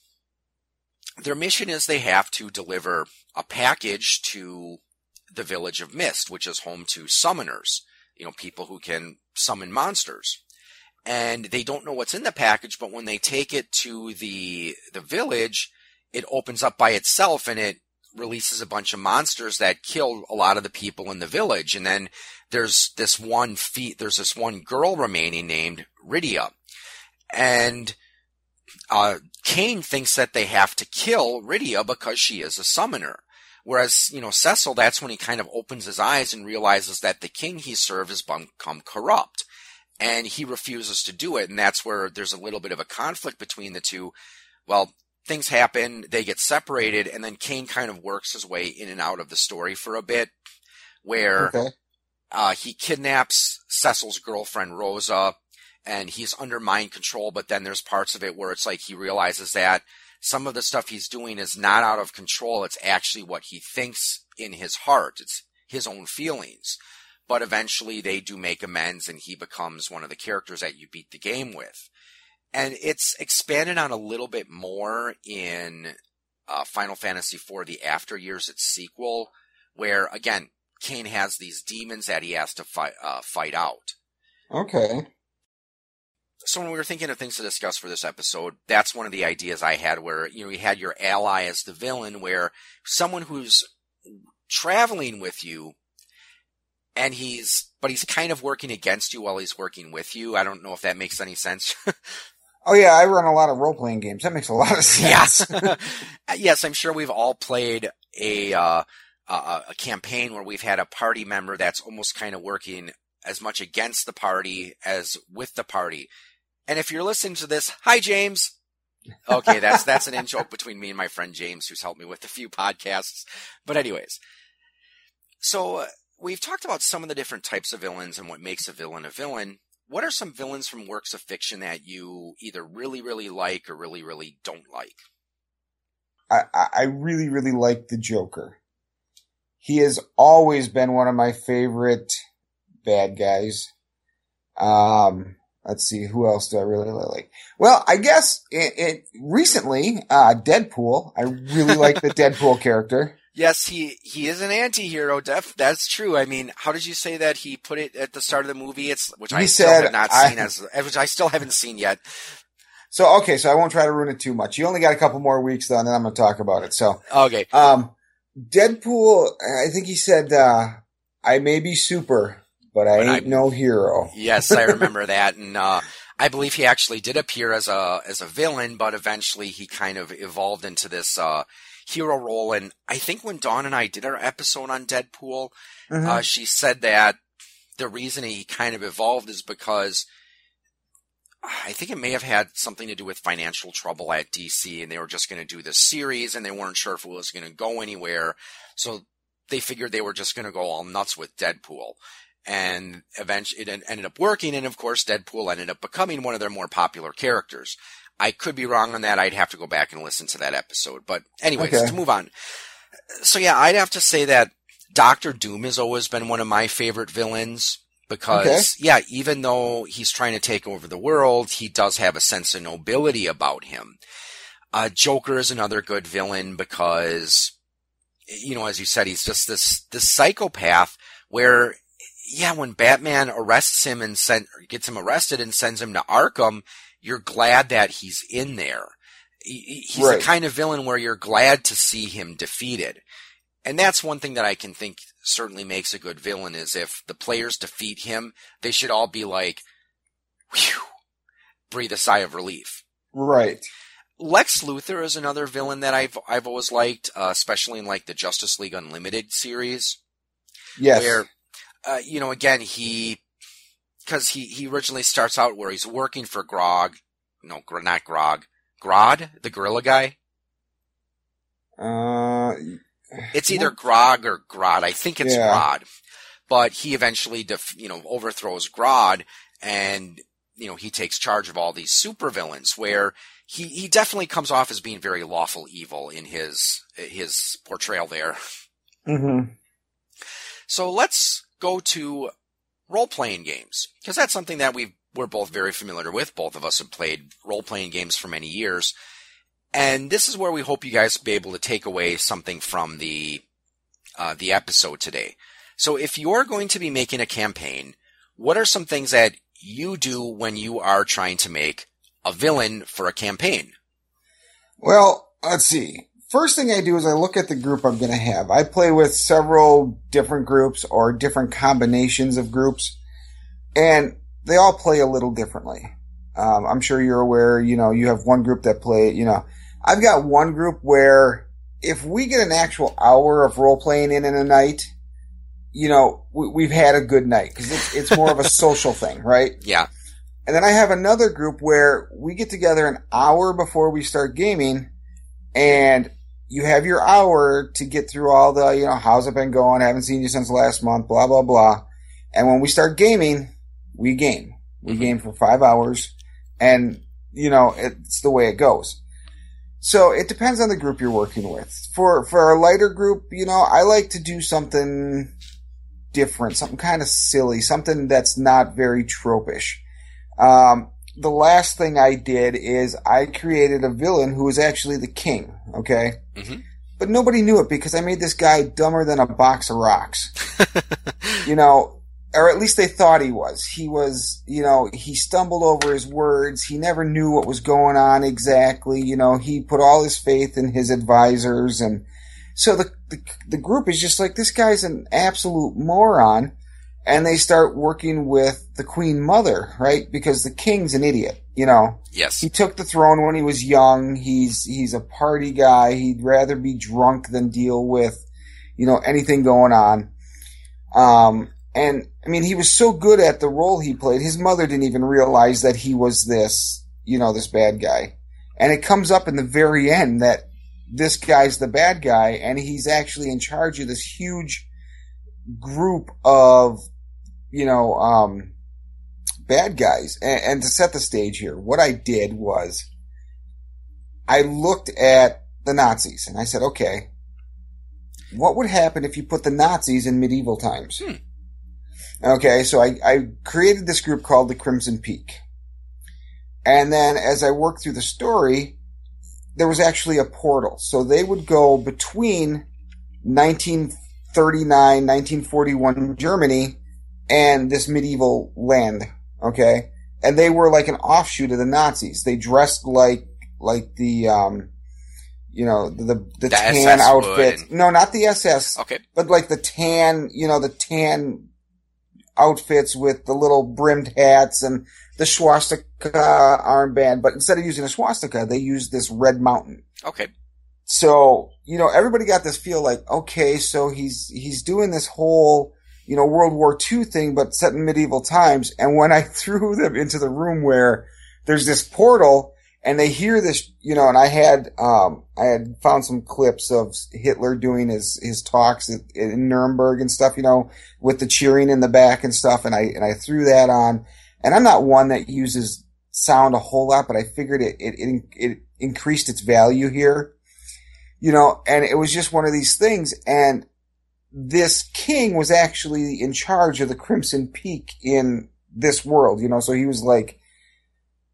their mission is they have to deliver a package to the village of Mist, which is home to summoners, you know, people who can summon monsters and they don't know what's in the package, but when they take it to the the village, it opens up by itself and it releases a bunch of monsters that kill a lot of the people in the village. And then there's this one there's this one girl remaining named Rydia. And uh, Kain thinks that they have to kill Rydia because she is a summoner. Whereas, you know, Cecil, that's when he kind of opens his eyes and realizes that the king he served has become corrupt and he refuses to do it. And that's where there's a little bit of a conflict between the two. Well, things happen, they get separated, and then Kain kind of works his way in and out of the story for a bit, where okay. uh, he kidnaps Cecil's girlfriend Rosa, and he's under mind control. But then there's parts of it where it's like he realizes that some of the stuff he's doing is not out of control. It's actually what he thinks in his heart. It's his own feelings but eventually they do make amends and he becomes one of the characters that you beat the game with. And it's expanded on a little bit more in uh, Final Fantasy IV, the After Years, its sequel, where again, Kain has these demons that he has to fight, uh, fight out. Okay. So when we were thinking of things to discuss for this episode, that's one of the ideas I had where, you know, you had your ally as the villain, where someone who's traveling with you and he's but he's kind of working against you while he's working with you. I don't know if that makes any sense. [laughs] oh yeah, I run a lot of role playing games. That makes a lot of sense. yes, [laughs] [laughs] yes, I'm sure we've all played a uh, a, a campaign where we've had a party member that's almost kind of working as much against the party as with the party. And if you're listening to this, hi James. Okay, that's [laughs] that's an in joke between me and my friend James, who's helped me with a few podcasts. But anyways, so uh, we've talked about some of the different types of villains and what makes a villain a villain. What are some villains from works of fiction that you either really, really like or really, really don't like? I, I really, really like the Joker. He has always been one of my favorite bad guys. Um, let's see, who else do I really really like? Well, I guess it, it recently, uh, Deadpool. I really like the [laughs] Deadpool character yes, he he is an anti-hero. Def, that's true. I mean, how did you say that he put it at the start of the movie? It's which he I still have not I, seen as which I still haven't seen yet. So okay, so I won't try to ruin it too much. You only got a couple more weeks though, and then I'm gonna talk about it. So okay, um, Deadpool. I think he said, uh, "I may be super, but I but ain't I, no hero." Yes, I [laughs] remember that, and uh, I believe he actually did appear as a as a villain, but eventually he kind of evolved into this. Uh, hero role. And I think when Dawn and I did our episode on Deadpool, mm-hmm. uh, she said that the reason he kind of evolved is because I think it may have had something to do with financial trouble at DC and they were just going to do this series and they weren't sure if it was going to go anywhere. So they figured they were just going to go all nuts with Deadpool. And eventually it ended up working. And of course, Deadpool ended up becoming one of their more popular characters. I could be wrong on that. I'd have to go back and listen to that episode. But anyways, Okay. to move on. So yeah, I'd have to say that Doctor Doom has always been one of my favorite villains because Okay. yeah, even though he's trying to take over the world, he does have a sense of nobility about him. Uh, Joker is another good villain because, you know, as you said, he's just this, this psychopath where, yeah, when Batman arrests him and send, gets him arrested and sends him to Arkham, you're glad that he's in there. He- he- He's Right. the kind of villain where you're glad to see him defeated. And that's one thing that I can think certainly makes a good villain is if the players defeat him, they should all be like, whew, breathe a sigh of relief. Right. Lex Luthor is another villain that I've I've always liked, uh, especially in like the Justice League Unlimited series, Yes. where uh, you know again he because he he originally starts out where he's working for Grog, no, not Grog, Grodd, the gorilla guy. uh, It's either Grog or Grodd. I think it's Yeah. Grodd, but he eventually def- you know overthrows Grodd and you know he takes charge of all these supervillains where he he definitely comes off as being very lawful evil in his his portrayal there. mhm. So let's go to role playing games because that's something that we we're both very familiar with. Both of us have played role playing games for many years, and this is where we hope you guys be able to take away something from the uh, the episode today. So if you're going to be making a campaign, what are some things that you do when you are trying to make a villain for a campaign? Well, let's see. First thing I do is I look at the group I'm going to have. I play with several different groups or different combinations of groups, and they all play a little differently. Um, I'm sure you're aware, you know, you have one group that play, you know, I've got one group where if we get an actual hour of role playing in in a night, you know, we, we've had a good night because it's, it's more of a [laughs] social thing, right? Yeah, And then I have another group where we get together an hour before we start gaming and you have your hour to get through all the, you know, how's it been going? haven't seen you since last month, blah, blah, blah. And when we start gaming, we game. We Mhm. game for five hours and, you know, it's the way it goes. So it depends on the group you're working with. For, for a lighter group, you know, I like to do something different, something kind of silly, something that's not very tropish. Um, the last thing I did is I created a villain who was actually the king. Okay. Mhm. But nobody knew it because I made this guy dumber than a box of rocks. [laughs] you know, or at least they thought he was. He was, you know, he stumbled over his words. He never knew what was going on exactly. You know, he put all his faith in his advisors. And so the, the, the group is just like, this guy's an absolute moron. And they start working with the queen mother, right? Because the king's an idiot, you know. yes, He took the throne when he was young. He's he's a party guy. He'd rather be drunk than deal with, you know, anything going on. Um, and I mean, he was so good at the role he played. His mother didn't even realize that he was this, you know, this bad guy. And it comes up in the very end that this guy's the bad guy, and he's actually in charge of this huge group of, you know, um, bad guys. And, and to set the stage here, what I did was I looked at the Nazis and I said, okay, what would happen if you put the Nazis in medieval times? Hmm. Okay, so I, I created this group called the Crimson Peak. And then as I worked through the story, there was actually a portal. So they would go between 1939, 1941 Germany and this medieval land. Okay. And they were like an offshoot of the Nazis. They dressed like, like the, um, you know, the, the, The tan SS would outfit. and- No, not the SS, okay, but like the tan, you know, the tan outfits with the little brimmed hats and the swastika armband. But instead of using a swastika, they used this red mountain. okay, So, you know, everybody got this feel like, okay, so he's, he's doing this whole, you know, World War II thing, but set in medieval times. And when I [laughs] threw them into the room where there's this portal and they hear this, you know, and I had, um, I had found some clips of Hitler doing his, his talks in, in Nuremberg and stuff, you know, with the cheering in the back and stuff. And I, and I threw that on and I'm not one that uses sound a whole lot, but I figured it, it, it, it increased its value here. You know, and it was just one of these things. And this king was actually in charge of the Crimson Peak in this world, you know, so he was like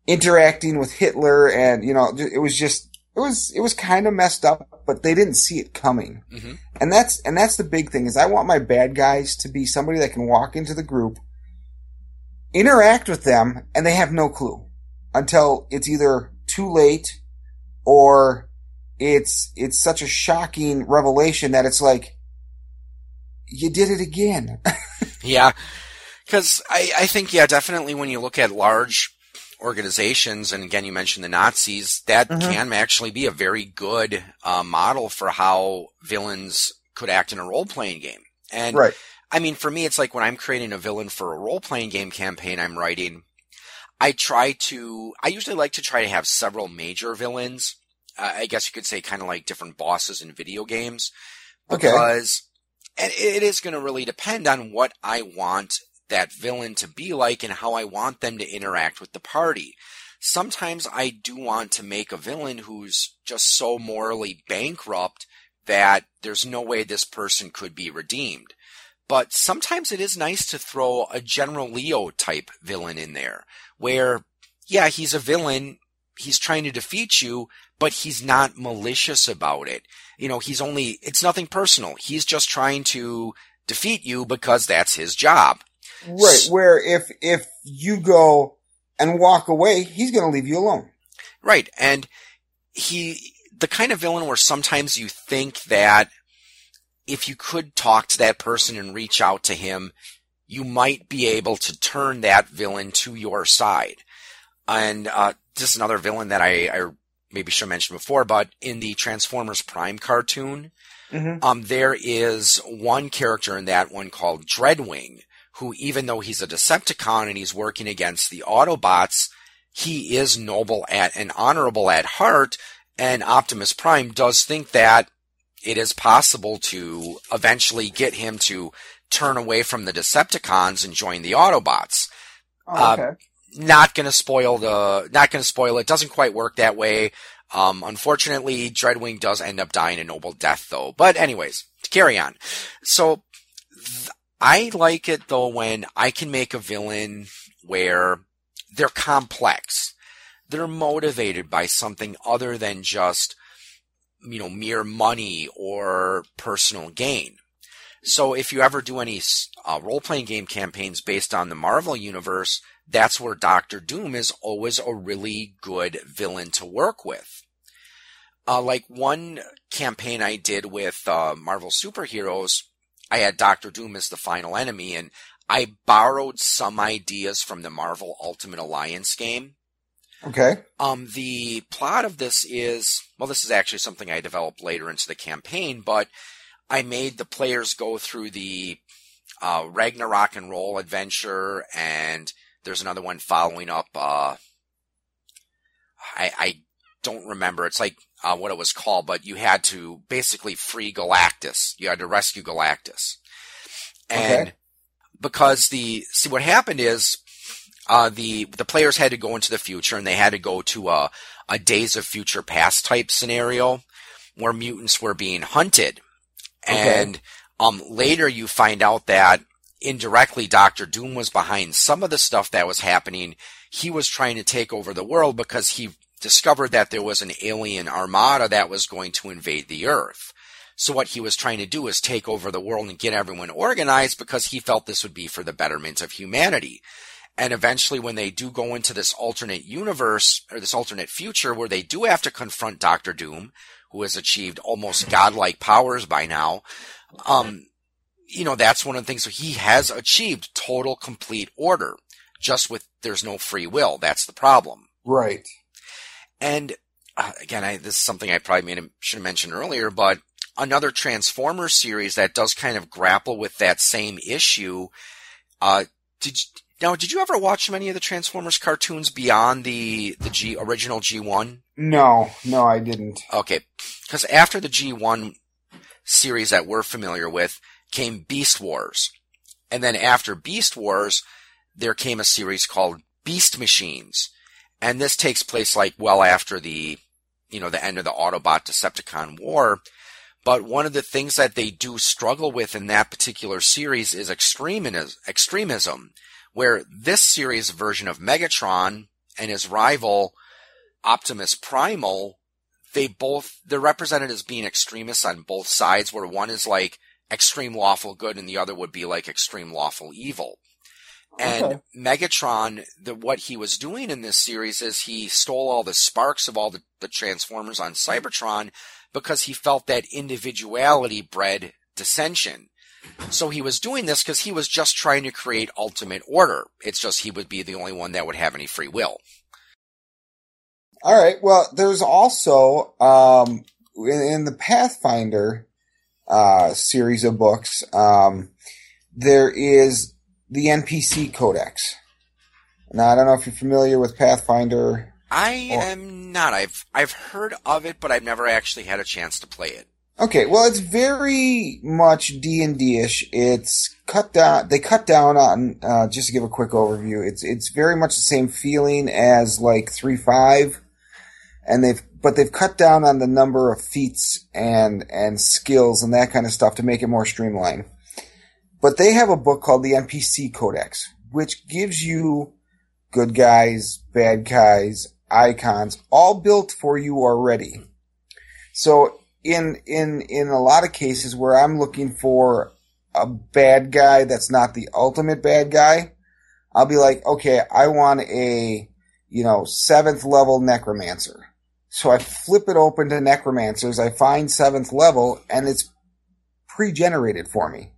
interacting with Hitler and, you know, it was just, it was, it was kind of messed up, but they didn't see it coming. Mm-hmm. And that's, and that's the big thing is I want my bad guys to be somebody that can walk into the group, interact with them, and they have no clue until it's either too late or it's, it's such a shocking revelation that it's like, you did it again. [laughs] yeah. Cause I, I think, yeah, definitely when you look at large organizations, and again, you mentioned the Nazis, that mm-hmm. can actually be a very good uh, model for how villains could act in a role playing game. And right. I mean, for me, it's like when I'm creating a villain for a role playing game campaign I'm writing, I try to, I usually like to try to have several major villains. Uh, I guess you could say kind of like different bosses in video games. Because, okay. And it is going to really depend on what I want that villain to be like and how I want them to interact with the party. Sometimes I do want to make a villain who's just so morally bankrupt that there's no way this person could be redeemed. But sometimes it is nice to throw a General Leo type villain in there where, yeah, he's a villain. He's trying to defeat you, but he's not malicious about it. You know, he's only, it's nothing personal. He's just trying to defeat you because that's his job. Right. Where if, if you go and walk away, he's going to leave you alone. Right. And he, the kind of villain where sometimes you think that if you could talk to that person and reach out to him, you might be able to turn that villain to your side. And, uh, just another villain that I, I maybe should mentioned before, but in the Transformers Prime cartoon, mm-hmm. um, there is one character in that one called Dreadwing, who even though he's a Decepticon and he's working against the Autobots, he is noble at and honorable at heart, and Optimus Prime does think that it is possible to eventually get him to turn away from the Decepticons and join the Autobots. Oh, okay. Uh, not gonna spoil the, not gonna spoil it. Doesn't quite work that way. Um, unfortunately, Dreadwing does end up dying a noble death though. But anyways, to carry on. So, I like it though when I can make a villain where they're complex. They're motivated by something other than just, you know, mere money or personal gain. So if you ever do any uh, role-playing game campaigns based on the Marvel universe, that's where Doctor Doom is always a really good villain to work with. Uh, like one campaign I did with uh, Marvel superheroes, I had Doctor Doom as the final enemy, and I borrowed some ideas from the Marvel Ultimate Alliance game. Okay. Um, the plot of this is well, this is actually something I developed later into the campaign, but I made the players go through the uh, Ragnarok and Roll adventure, and there's another one following up. Uh, I, I don't remember. It's like uh, what it was called, but you had to basically free Galactus. You had to rescue Galactus. And okay. because the, see what happened is, uh, the, the players had to go into the future and they had to go to a, a Days of Future Past type scenario where mutants were being hunted. And, um, later you find out that indirectly Doctor Doom was behind some of the stuff that was happening. He was trying to take over the world because he discovered that there was an alien armada that was going to invade the Earth. So what he was trying to do is take over the world and get everyone organized because he felt this would be for the betterment of humanity. And eventually when they do go into this alternate universe or this alternate future where they do have to confront Doctor Doom, who has achieved almost godlike powers by now, um, you know, that's one of the things so he has achieved total complete order. Just with there's no free will. That's the problem. Right. And uh, again, I, this is something I probably made, should have mentioned earlier, but another Transformers series that does kind of grapple with that same issue. Uh, did now did you ever watch many of the Transformers cartoons beyond the the G original G one? No, no, I didn't. Okay, because after the G one series that we're familiar with came Beast Wars, and then after Beast Wars, there came a series called Beast Machines And this takes place like well after the, you know, the end of the Autobot Decepticon war. But one of the things that they do struggle with in that particular series is extremism, where this series version of Megatron and his rival Optimus Primal, they both, they're represented as being extremists on both sides, where one is like extreme lawful good and the other would be like extreme lawful evil. And okay. Megatron, the, what he was doing in this series is he stole all the sparks of all the, the Transformers on Cybertron because he felt that individuality bred dissension. So he was doing this because he was just trying to create ultimate order. It's just he would be the only one that would have any free will. All right. Well, there's also um, in, in, the Pathfinder uh, series of books, um, there is the NPC Codex. Now, I don't know if you're familiar with Pathfinder. I or... am not. I've I've heard of it, but I've never actually had a chance to play it. Okay, well, it's very much D and D ish. It's cut down. They cut down on uh, just to give a quick overview. It's it's very much the same feeling as like three five, and they've but they've cut down on the number of feats and and skills and that kind of stuff to make it more streamlined. But they have a book called the NPC Codex, which gives you good guys, bad guys, icons, all built for you already. So in in in a lot of cases where I'm looking for a bad guy that's not the ultimate bad guy, I'll be like, okay, I want a you know seventh level necromancer. So I flip it open to necromancers. I find seventh level, and it's pre-generated for me,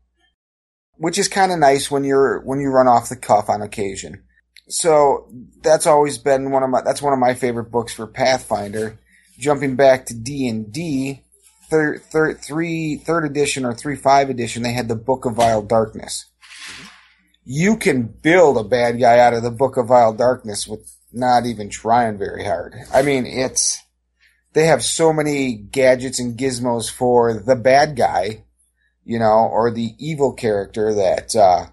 which is kind of nice when you're when you run off the cuff on occasion. So that's always been one of my that's one of my favorite books for Pathfinder. Jumping back to D and D, third, third, three, third edition or three five edition, they had the Book of Vile Darkness. You can build a bad guy out of the Book of Vile Darkness with not even trying very hard. I mean, it's they have so many gadgets and gizmos for the bad guy, you know, or the evil character that uh,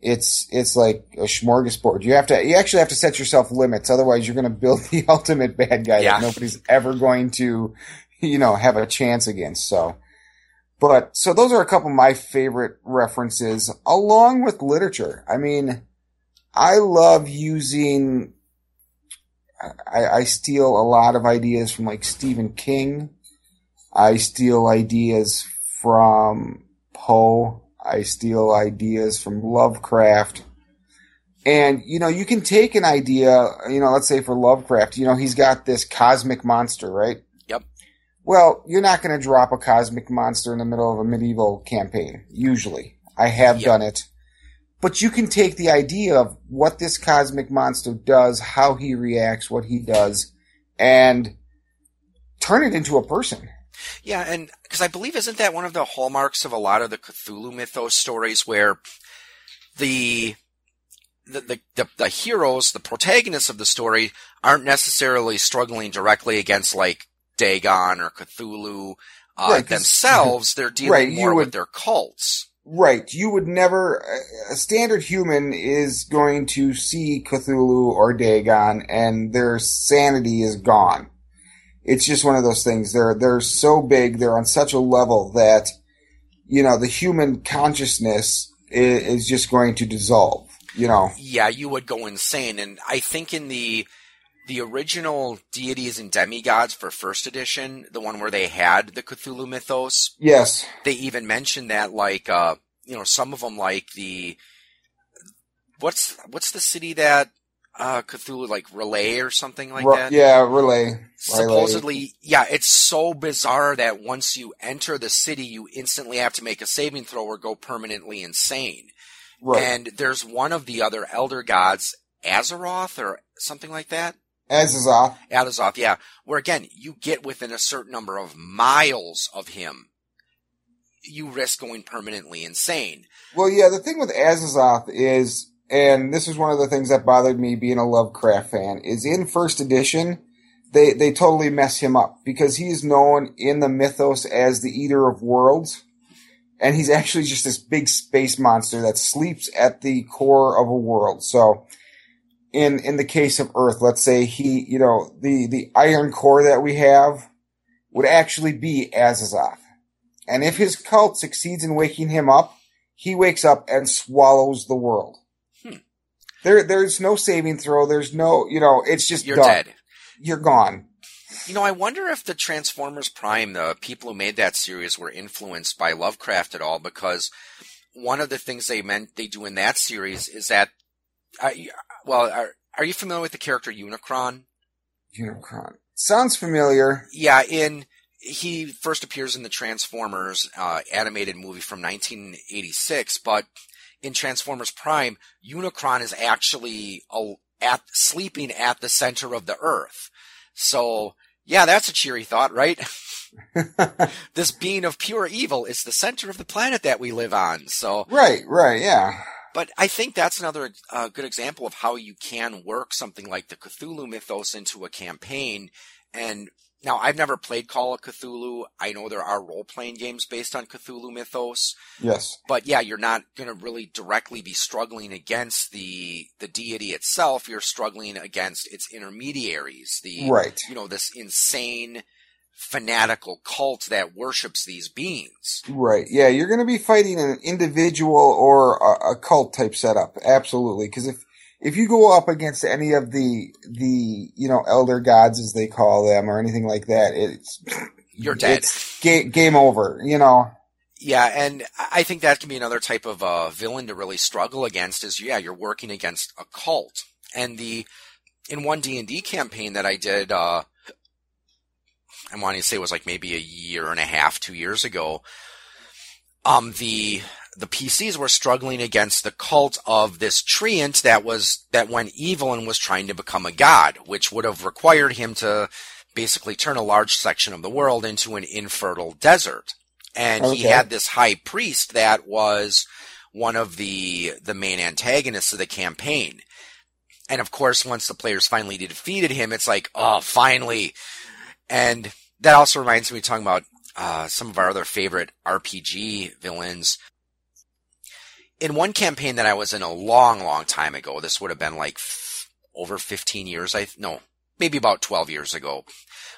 it's it's like a smorgasbord. You have to you actually have to set yourself limits, otherwise you're going to build [laughs] the ultimate bad guy yeah. that nobody's ever going to you know, have a chance against. So, but so those are a couple of my favorite references along with literature. I mean, I love using, I, I steal a lot of ideas from like Stephen King. I steal ideas from Poe. I steal ideas from Lovecraft. And, you know, you can take an idea, you know, let's say for Lovecraft, you know, he's got this cosmic monster, right? Well, you're not going to drop a cosmic monster in the middle of a medieval campaign, usually. I have yep. done it. But you can take the idea of what this cosmic monster does, how he reacts, what he does, and turn it into a person. Yeah, and because I believe isn't that one of the hallmarks of a lot of the Cthulhu mythos stories where the the, the, the, the, heroes, the protagonists of the story, aren't necessarily struggling directly against like Dagon or Cthulhu uh, right, themselves. They're [laughs] dealing right, more would, with their cults. Right. You would never, a standard human is going to see Cthulhu or Dagon and their sanity is gone. It's just one of those things. They're, they're so big. They're on such a level that, you know, the human consciousness is, is just going to dissolve, you know? Yeah, you would go insane. And I think in the, the original deities and demigods for first edition, the one where they had the Cthulhu mythos. Yes. They even mentioned that, like, uh, you know, some of them, like the what's what's the city that uh, Cthulhu like Relay or something like that? Yeah, Relay. Supposedly, yeah, it's so bizarre that once you enter the city, you instantly have to make a saving throw or go permanently insane. Right. And there's one of the other elder gods, Azeroth or something like that. Azathoth. Azathoth, yeah. Where again, you get within a certain number of miles of him, you risk going permanently insane. Well, yeah, the thing with Azathoth is, and this is one of the things that bothered me being a Lovecraft fan, is in first edition, they, they totally mess him up because he is known in the mythos as the Eater of Worlds. And he's actually just this big space monster that sleeps at the core of a world. So, in in the case of Earth, let's say he, you know, the the iron core that we have would actually be Azathoth. And if his cult succeeds in waking him up, he wakes up and swallows the world. Hmm. There there's no saving throw, there's no, you know, it's just You're done. dead. You're gone. You know, I wonder if the Transformers Prime, the people who made that series, were influenced by Lovecraft at all, because one of the things they meant they do in that series is that, uh, well, are, are you familiar with the character Unicron? Unicron. Sounds familiar. Yeah, in he first appears in the Transformers uh, animated movie from 1986, but in Transformers Prime, Unicron is actually a, at sleeping at the center of the Earth. So, yeah, that's a cheery thought, right? [laughs] this being of pure evil is the center of the planet that we live on. So, right, right, yeah. But I think that's another uh, good example of how you can work something like the Cthulhu mythos into a campaign. And now I've never played Call of Cthulhu. I know there are role playing games based on Cthulhu mythos, Yes. but yeah, you're not going to really directly be struggling against the the deity itself. You're struggling against its intermediaries, the Right. you know this insane fanatical cult that worships these beings. Right. Yeah, you're going to be fighting an individual or a, a cult type setup. Absolutely. Because if if you go up against any of the the you know elder gods as they call them or anything like that, it's You're dead. It's ga- game over. You know. Yeah, and I think that can be another type of uh, villain to really struggle against. Is yeah, you're working against a cult, and the in one D and D campaign that I did, uh, I'm wanting to say it was like maybe a year and a half, two years ago. Um, the the PCs were struggling against the cult of this treant that was that went evil and was trying to become a god, which would have required him to basically turn a large section of the world into an infertile desert. And he had this high priest that was one of the the main antagonists of the campaign. And of course, once the players finally defeated him, it's like, oh, finally. And that also reminds me talking about uh, some of our other favorite RPG villains. In one campaign that I was in a long, long time ago, this would have been like f- over 15 years. I no, maybe about 12 years ago.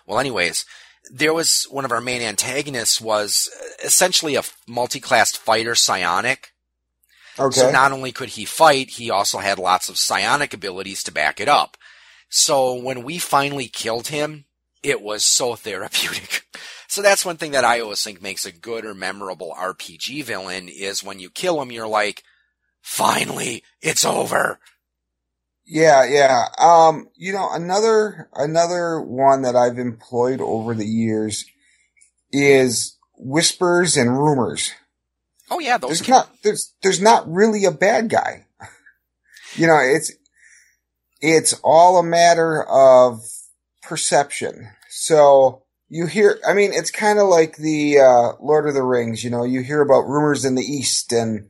Well, anyways, there was one of our main antagonists was essentially a multi-classed fighter psionic. Okay. So not only could he fight, he also had lots of psionic abilities to back it up. So when we finally killed him, it was so therapeutic. [laughs] So that's one thing that I always think makes a good or memorable RPG villain is when you kill him, you're like, finally, it's over. Yeah, yeah. Um, you know, another another one that I've employed over the years is whispers and rumors. Oh yeah, those There's not there's there's not really a bad guy. [laughs] you know, it's it's all a matter of perception. So you hear I mean, it's kind of like the uh Lord of the Rings, you know, you hear about rumors in the east and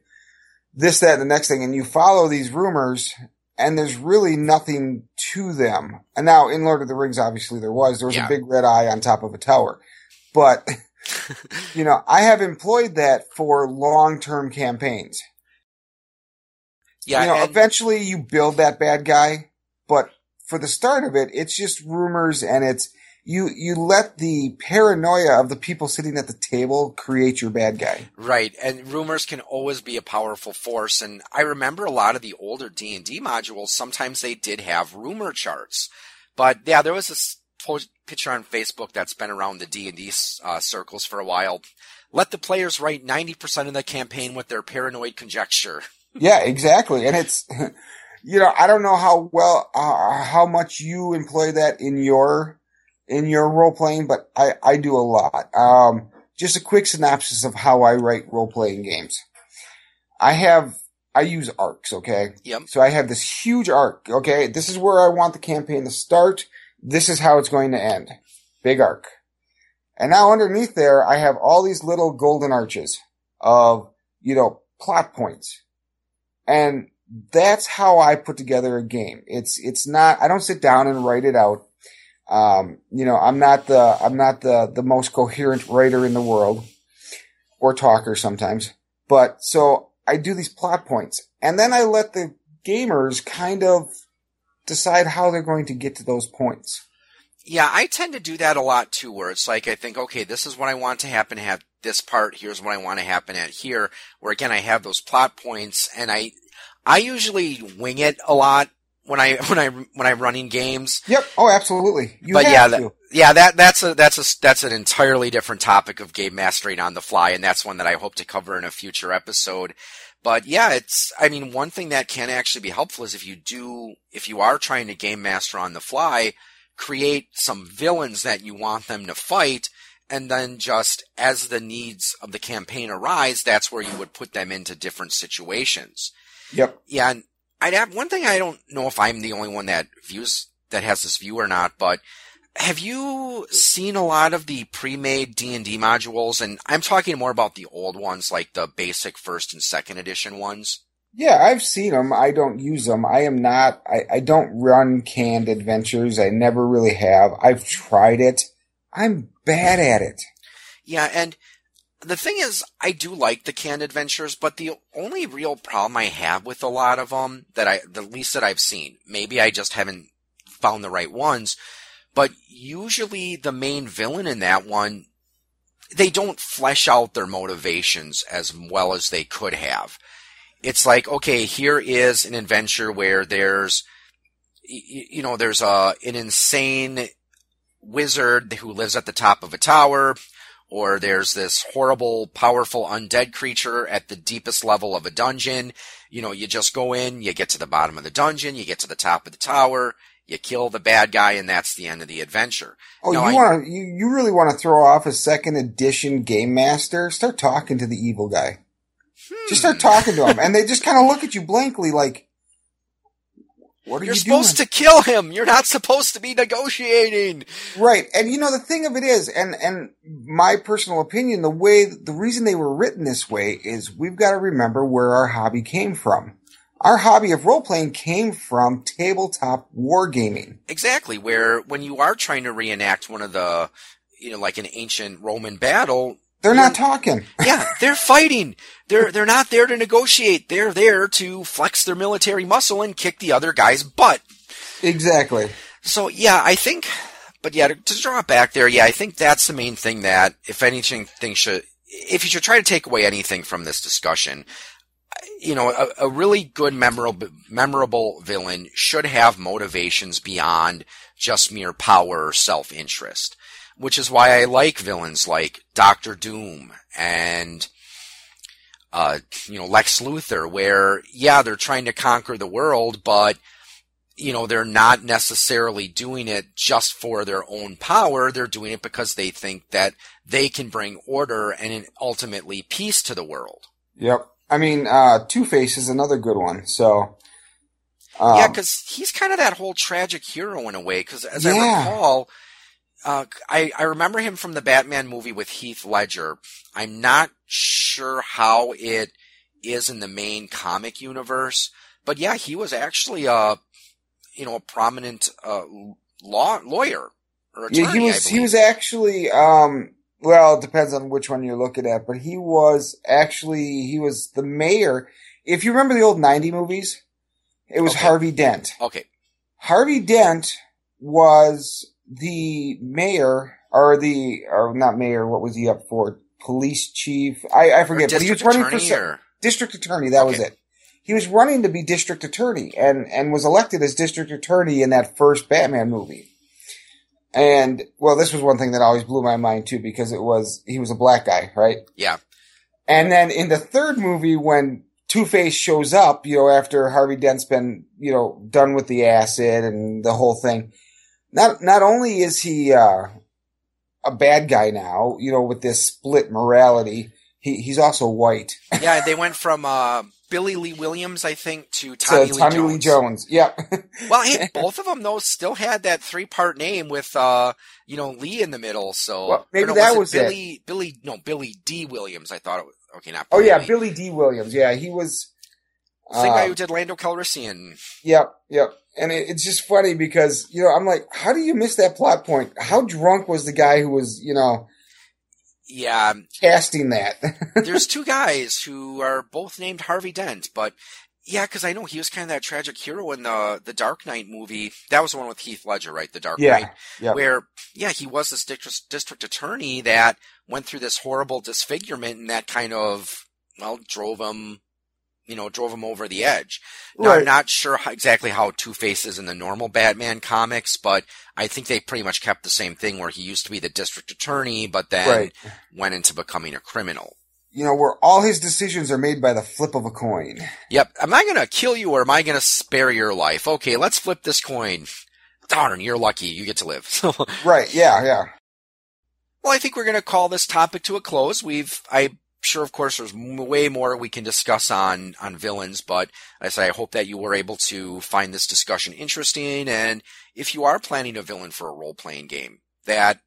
this that and the next thing and you follow these rumors and there's really nothing to them. And now in Lord of the Rings obviously there was there was Yeah. a big red eye on top of a tower. But [laughs] you know, I have employed that for long-term campaigns. yeah, you know, and- eventually you build that bad guy, but for the start of it, it's just rumors and it's you you let the paranoia of the people sitting at the table create your bad guy. Right, and rumors can always be a powerful force. And I remember a lot of the older D and D modules. Sometimes they did have rumor charts, but yeah, there was this post picture on Facebook that's been around the D and D uh, circles for a while. Let the players write ninety percent of the campaign with their paranoid conjecture. Yeah, exactly. And it's [laughs] you know, I don't know how well uh, how much you employ that in your in your role playing, but I I do a lot. Um just a quick synopsis of how I write role playing games. I have I use arcs, okay? Yep. So I have this huge arc, okay? This is where I want the campaign to start. This is how it's going to end. Big arc. And now underneath there, I have all these little golden arches of, you know, plot points. And that's how I put together a game. It's, it's not, I don't sit down and write it out. Um, you know, I'm not the, I'm not the, the most coherent writer in the world or talker sometimes, but so I do these plot points and then I let the gamers kind of decide how they're going to get to those points. Yeah, I tend to do that a lot too, where it's like I think, okay, this is what I want to happen at this part. Here's what I want to happen at here. Where again, I have those plot points, and I, I usually wing it a lot when I [laughs] when I when I'm running games. Yep. Oh, absolutely. You but have yeah, to. that, yeah, that that's a that's a that's an entirely different topic of game mastering on the fly, and that's one that I hope to cover in a future episode. But yeah, it's I mean, one thing that can actually be helpful is if you do if you are trying to game master on the fly, create some villains that you want them to fight. And then just as the needs of the campaign arise, that's where you would put them into different situations. Yep. Yeah, and I'd have one thing I don't know if I'm the only one that views that has this view or not, but have you seen a lot of the pre-made D&D modules and I'm talking more about the old ones like the basic first and second edition ones? Yeah, I've seen them. I don't use them. I am not. I, I don't run canned adventures. I never really have. I've tried it. I'm bad at it. Yeah, and the thing is, I do like the canned adventures, but the only real problem I have with a lot of them that I, the least that I've seen, maybe I just haven't found the right ones, but usually the main villain in that one, they don't flesh out their motivations as well as they could have. It's like, okay, here is an adventure where there's, you know, there's a, an insane wizard who lives at the top of a tower, or there's this horrible, powerful undead creature at the deepest level of a dungeon. You know, you just go in, you get to the bottom of the dungeon, you get to the top of the tower, you kill the bad guy, and that's the end of the adventure. Oh, Now, you want to? You, you really want to throw off a second edition game master? Start talking to the evil guy. Just start hmm. talking to him, [laughs] and they just kind of look at you blankly, like, "What are You're you supposed doing?" to kill him. You're not supposed to be negotiating. Right. And you know, the thing of it is, and, and my personal opinion, the way, the reason they were written this way is we've got to remember where our hobby came from. Our hobby of role playing came from tabletop wargaming. Exactly. Where when you are trying to reenact one of the, you know, like an ancient Roman battle, They're not talking. [laughs] yeah, they're fighting. They're they're not there to negotiate. They're there to flex their military muscle and kick the other guy's butt. Exactly. So yeah, I think, but yeah, to, to draw it back there, yeah, I think that's the main thing that, if anything, thing should, if you should try to take away anything from this discussion, you know, a, a really good memorable memorable villain should have motivations beyond just mere power or self interest. Which is why I like villains like Doctor Doom and uh, you know, Lex Luthor, where, yeah, they're trying to conquer the world, but, you know, they're not necessarily doing it just for their own power. They're doing it because they think that they can bring order and ultimately peace to the world. Yep. I mean, uh, Two Face is another good one. So, um, yeah, because he's kind of that whole tragic hero in a way. Because as I recall, uh, I I remember him from the Batman movie with Heath Ledger. I'm not sure how it is in the main comic universe, but yeah, he was actually a you know a prominent uh, law lawyer or attorney. yeah, he was, he was actually, um, well, it depends on which one you're looking at, but he was actually, he was the mayor. If you remember the old 90 movies, it was Okay. Harvey Dent. okay. Harvey Dent was the mayor, or the, or not mayor, what was he up for? Police chief? I, I Or forget, but he was district running for attorney or- district attorney, that was it. He was running to be district attorney and, and was elected as district attorney in that first Batman movie. And, well, this was one thing that always blew my mind too, because it was, he was a black guy, right? yeah. And then in the third movie, when Two Face shows up, you know, after Harvey Dent's been, you know, done with the acid and the whole thing, not not only is he uh, a bad guy now, you know, with this split morality, he he's also white. [laughs] Yeah, they went from uh, Billy Lee Williams, I think, to So Tommy, Lee, Tommy Jones. Lee Jones. Yep. [laughs] Well, hey, both of them though still had that three part name with uh, you know, Lee in the middle. So Well, maybe no, that it was it. Billy. Billy, no, Billy Dee Williams. I thought it was okay. Not. oh yeah, Lee. Billy Dee Williams. Yeah, he was. Same guy uh, who did Lando Calrissian. Yep, yep. And it, it's just funny because, you know, I'm like, how do you miss that plot point? How drunk was the guy who was, you know, Yeah, um, casting that? [laughs] there's two guys who are both named Harvey Dent, but Yeah, because I know he was kind of that tragic hero in the the Dark Knight movie. That was the one with Heath Ledger, right? The Dark Yeah, Knight, yeah. where yeah, he was this district district attorney that went through this horrible disfigurement, and that kind of well drove him, you know, drove him over the edge. Now, Right. I'm not sure how, exactly how Two Face is in the normal Batman comics, but I think they pretty much kept the same thing where he used to be the district attorney, but then Right. went into becoming a criminal. You know, where all his decisions are made by the flip of a coin. Yep. Am I going to kill you or am I going to spare your life? Okay, let's flip this coin. Darn, you're lucky. You get to live. [laughs] Right, yeah, yeah. well, I think we're going to call this topic to a close. We've, I'm sure, of course, there's way more we can discuss on, on villains, but I say I hope that you were able to find this discussion interesting. And if you are planning a villain for a role playing game, that,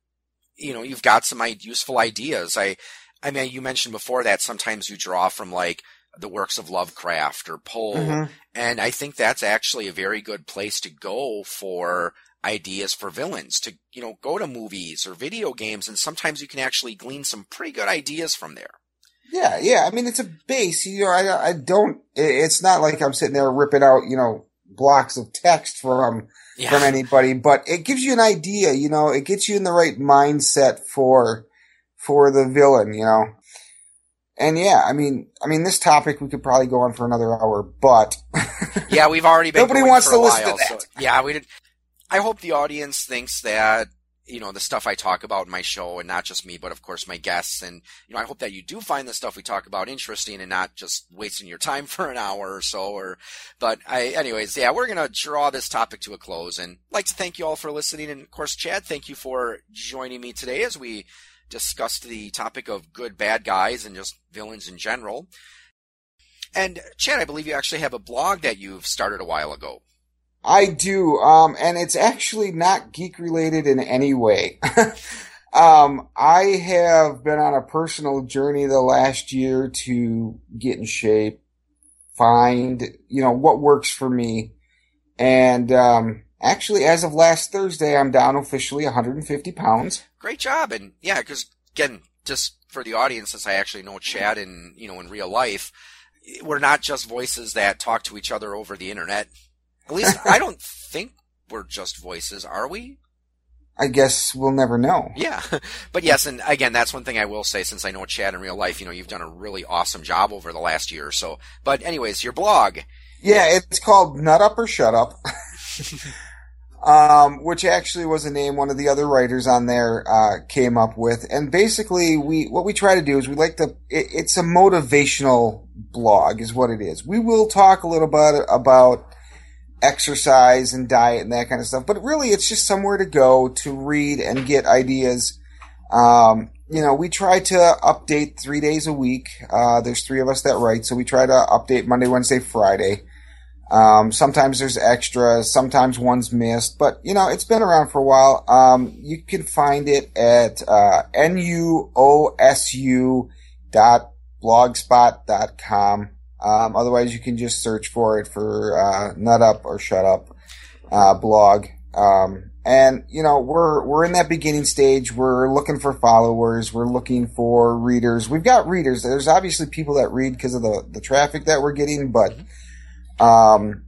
you know, you've got some useful ideas. I, I mean, you mentioned before that sometimes you draw from like the works of Lovecraft or Poe. Mhm. And I think that's actually a very good place to go for ideas for villains to, you know, go to movies or video games. And sometimes you can actually glean some pretty good ideas from there. Yeah, yeah. I mean, it's a base. You know, I, I don't. It's not like I'm sitting there ripping out, you know, blocks of text from Yeah. from anybody, but it gives you an idea. You know, it gets you in the right mindset for for the villain. You know, and yeah, I mean, I mean, this topic we could probably go on for another hour, but yeah, we've already been [laughs] Nobody wants to listen to while, so- yeah, we did. I hope the audience thinks that you know the stuff I talk about in my show, and not just me, but of course my guests, and you know I hope that you do find the stuff we talk about interesting and not just wasting your time [laughs] for an hour or so. Or, but I, anyways, yeah, we're gonna draw this topic to a close, and I'd like to thank you all for listening, and of course, Chad, thank you for joining me today as we discussed the topic of good bad guys and just villains in general. And Chad, I believe you actually have a blog that you've started a while ago. I do. Um, and it's actually not geek related in any way. [laughs] um, I have been on a personal journey the last year to get in shape, find, you know, what works for me. And, um, actually, as of last Thursday, I'm down officially 150 pounds. Great job, and yeah, because again, just for the audience, since I actually know Chad in you know in real life, we're not just voices that talk to each other over the internet. At least I don't think we're just voices, are we? I guess we'll never know. Yeah, [laughs] but yes, and again, that's one thing I will say since I know Chad in real life. You know, you've done a really awesome job over the last year or so. But anyways, your blog. Yeah, it's called Nut Up or Shut Up. [laughs] um, which actually was a name one of the other writers on there uh, came up with. And basically, we what we try to do is we like to. It, it's a motivational blog, is what it is. We will talk a little bit about exercise and diet and that kind of stuff, but really, it's just somewhere to go to read and get ideas. Um, you know, we try to update three days a week. Uh, there's three of us that write, so we try to update Monday, Wednesday, Friday. Um, sometimes there's extras, sometimes one's missed, but you know, it's been around for a while. Um, you can find it at, uh, N-U-O-S-U Um, otherwise you can just search for it for, uh, Nut Up or Shut Up, uh, blog. Um, and you know, we're, we're in that beginning stage. We're looking for followers. We're looking for readers. We've got readers. There's obviously people that read because of the, the traffic that we're getting, but, um,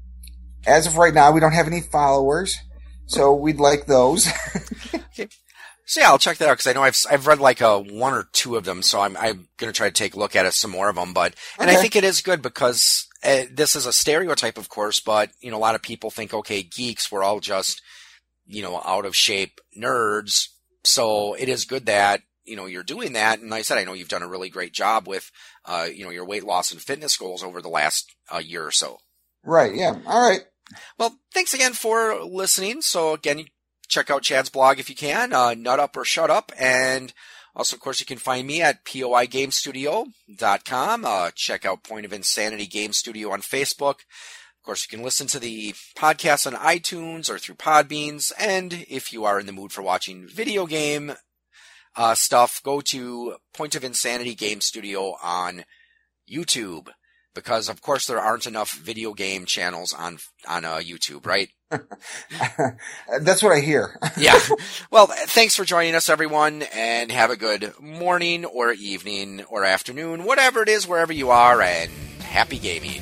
as of right now, we don't have any followers, so we'd like those. [laughs] So yeah, I'll check that out because I know I've I've read like a one or two of them, so I'm I'm gonna try to take a look at some more of them. But and I think it is good because uh, this is a stereotype, of course, but you know a lot of people think okay, geeks we're all just you know out of shape nerds. So it is good that you know you're doing that. And like I said, I know you've done a really great job with uh, you know your weight loss and fitness goals over the last uh, year or so. right, yeah. All right. Well, thanks again for listening. So again, check out Chad's blog if you can, uh, Nut Up or Shut Up. And also, of course, you can find me at poigamestudio.com. Uh, check out Point of Insanity Game Studio on Facebook. Of course, you can listen to the podcast on iTunes or through Podbeans. And if you are in the mood for watching video game uh, stuff, go to Point of Insanity Game Studio on YouTube. Because of course there aren't enough video game channels on on uh, YouTube, right? [laughs] That's what I hear. [laughs] yeah. Well, thanks for joining us, everyone, and have a good morning or evening or afternoon, whatever it is, wherever you are, and happy gaming.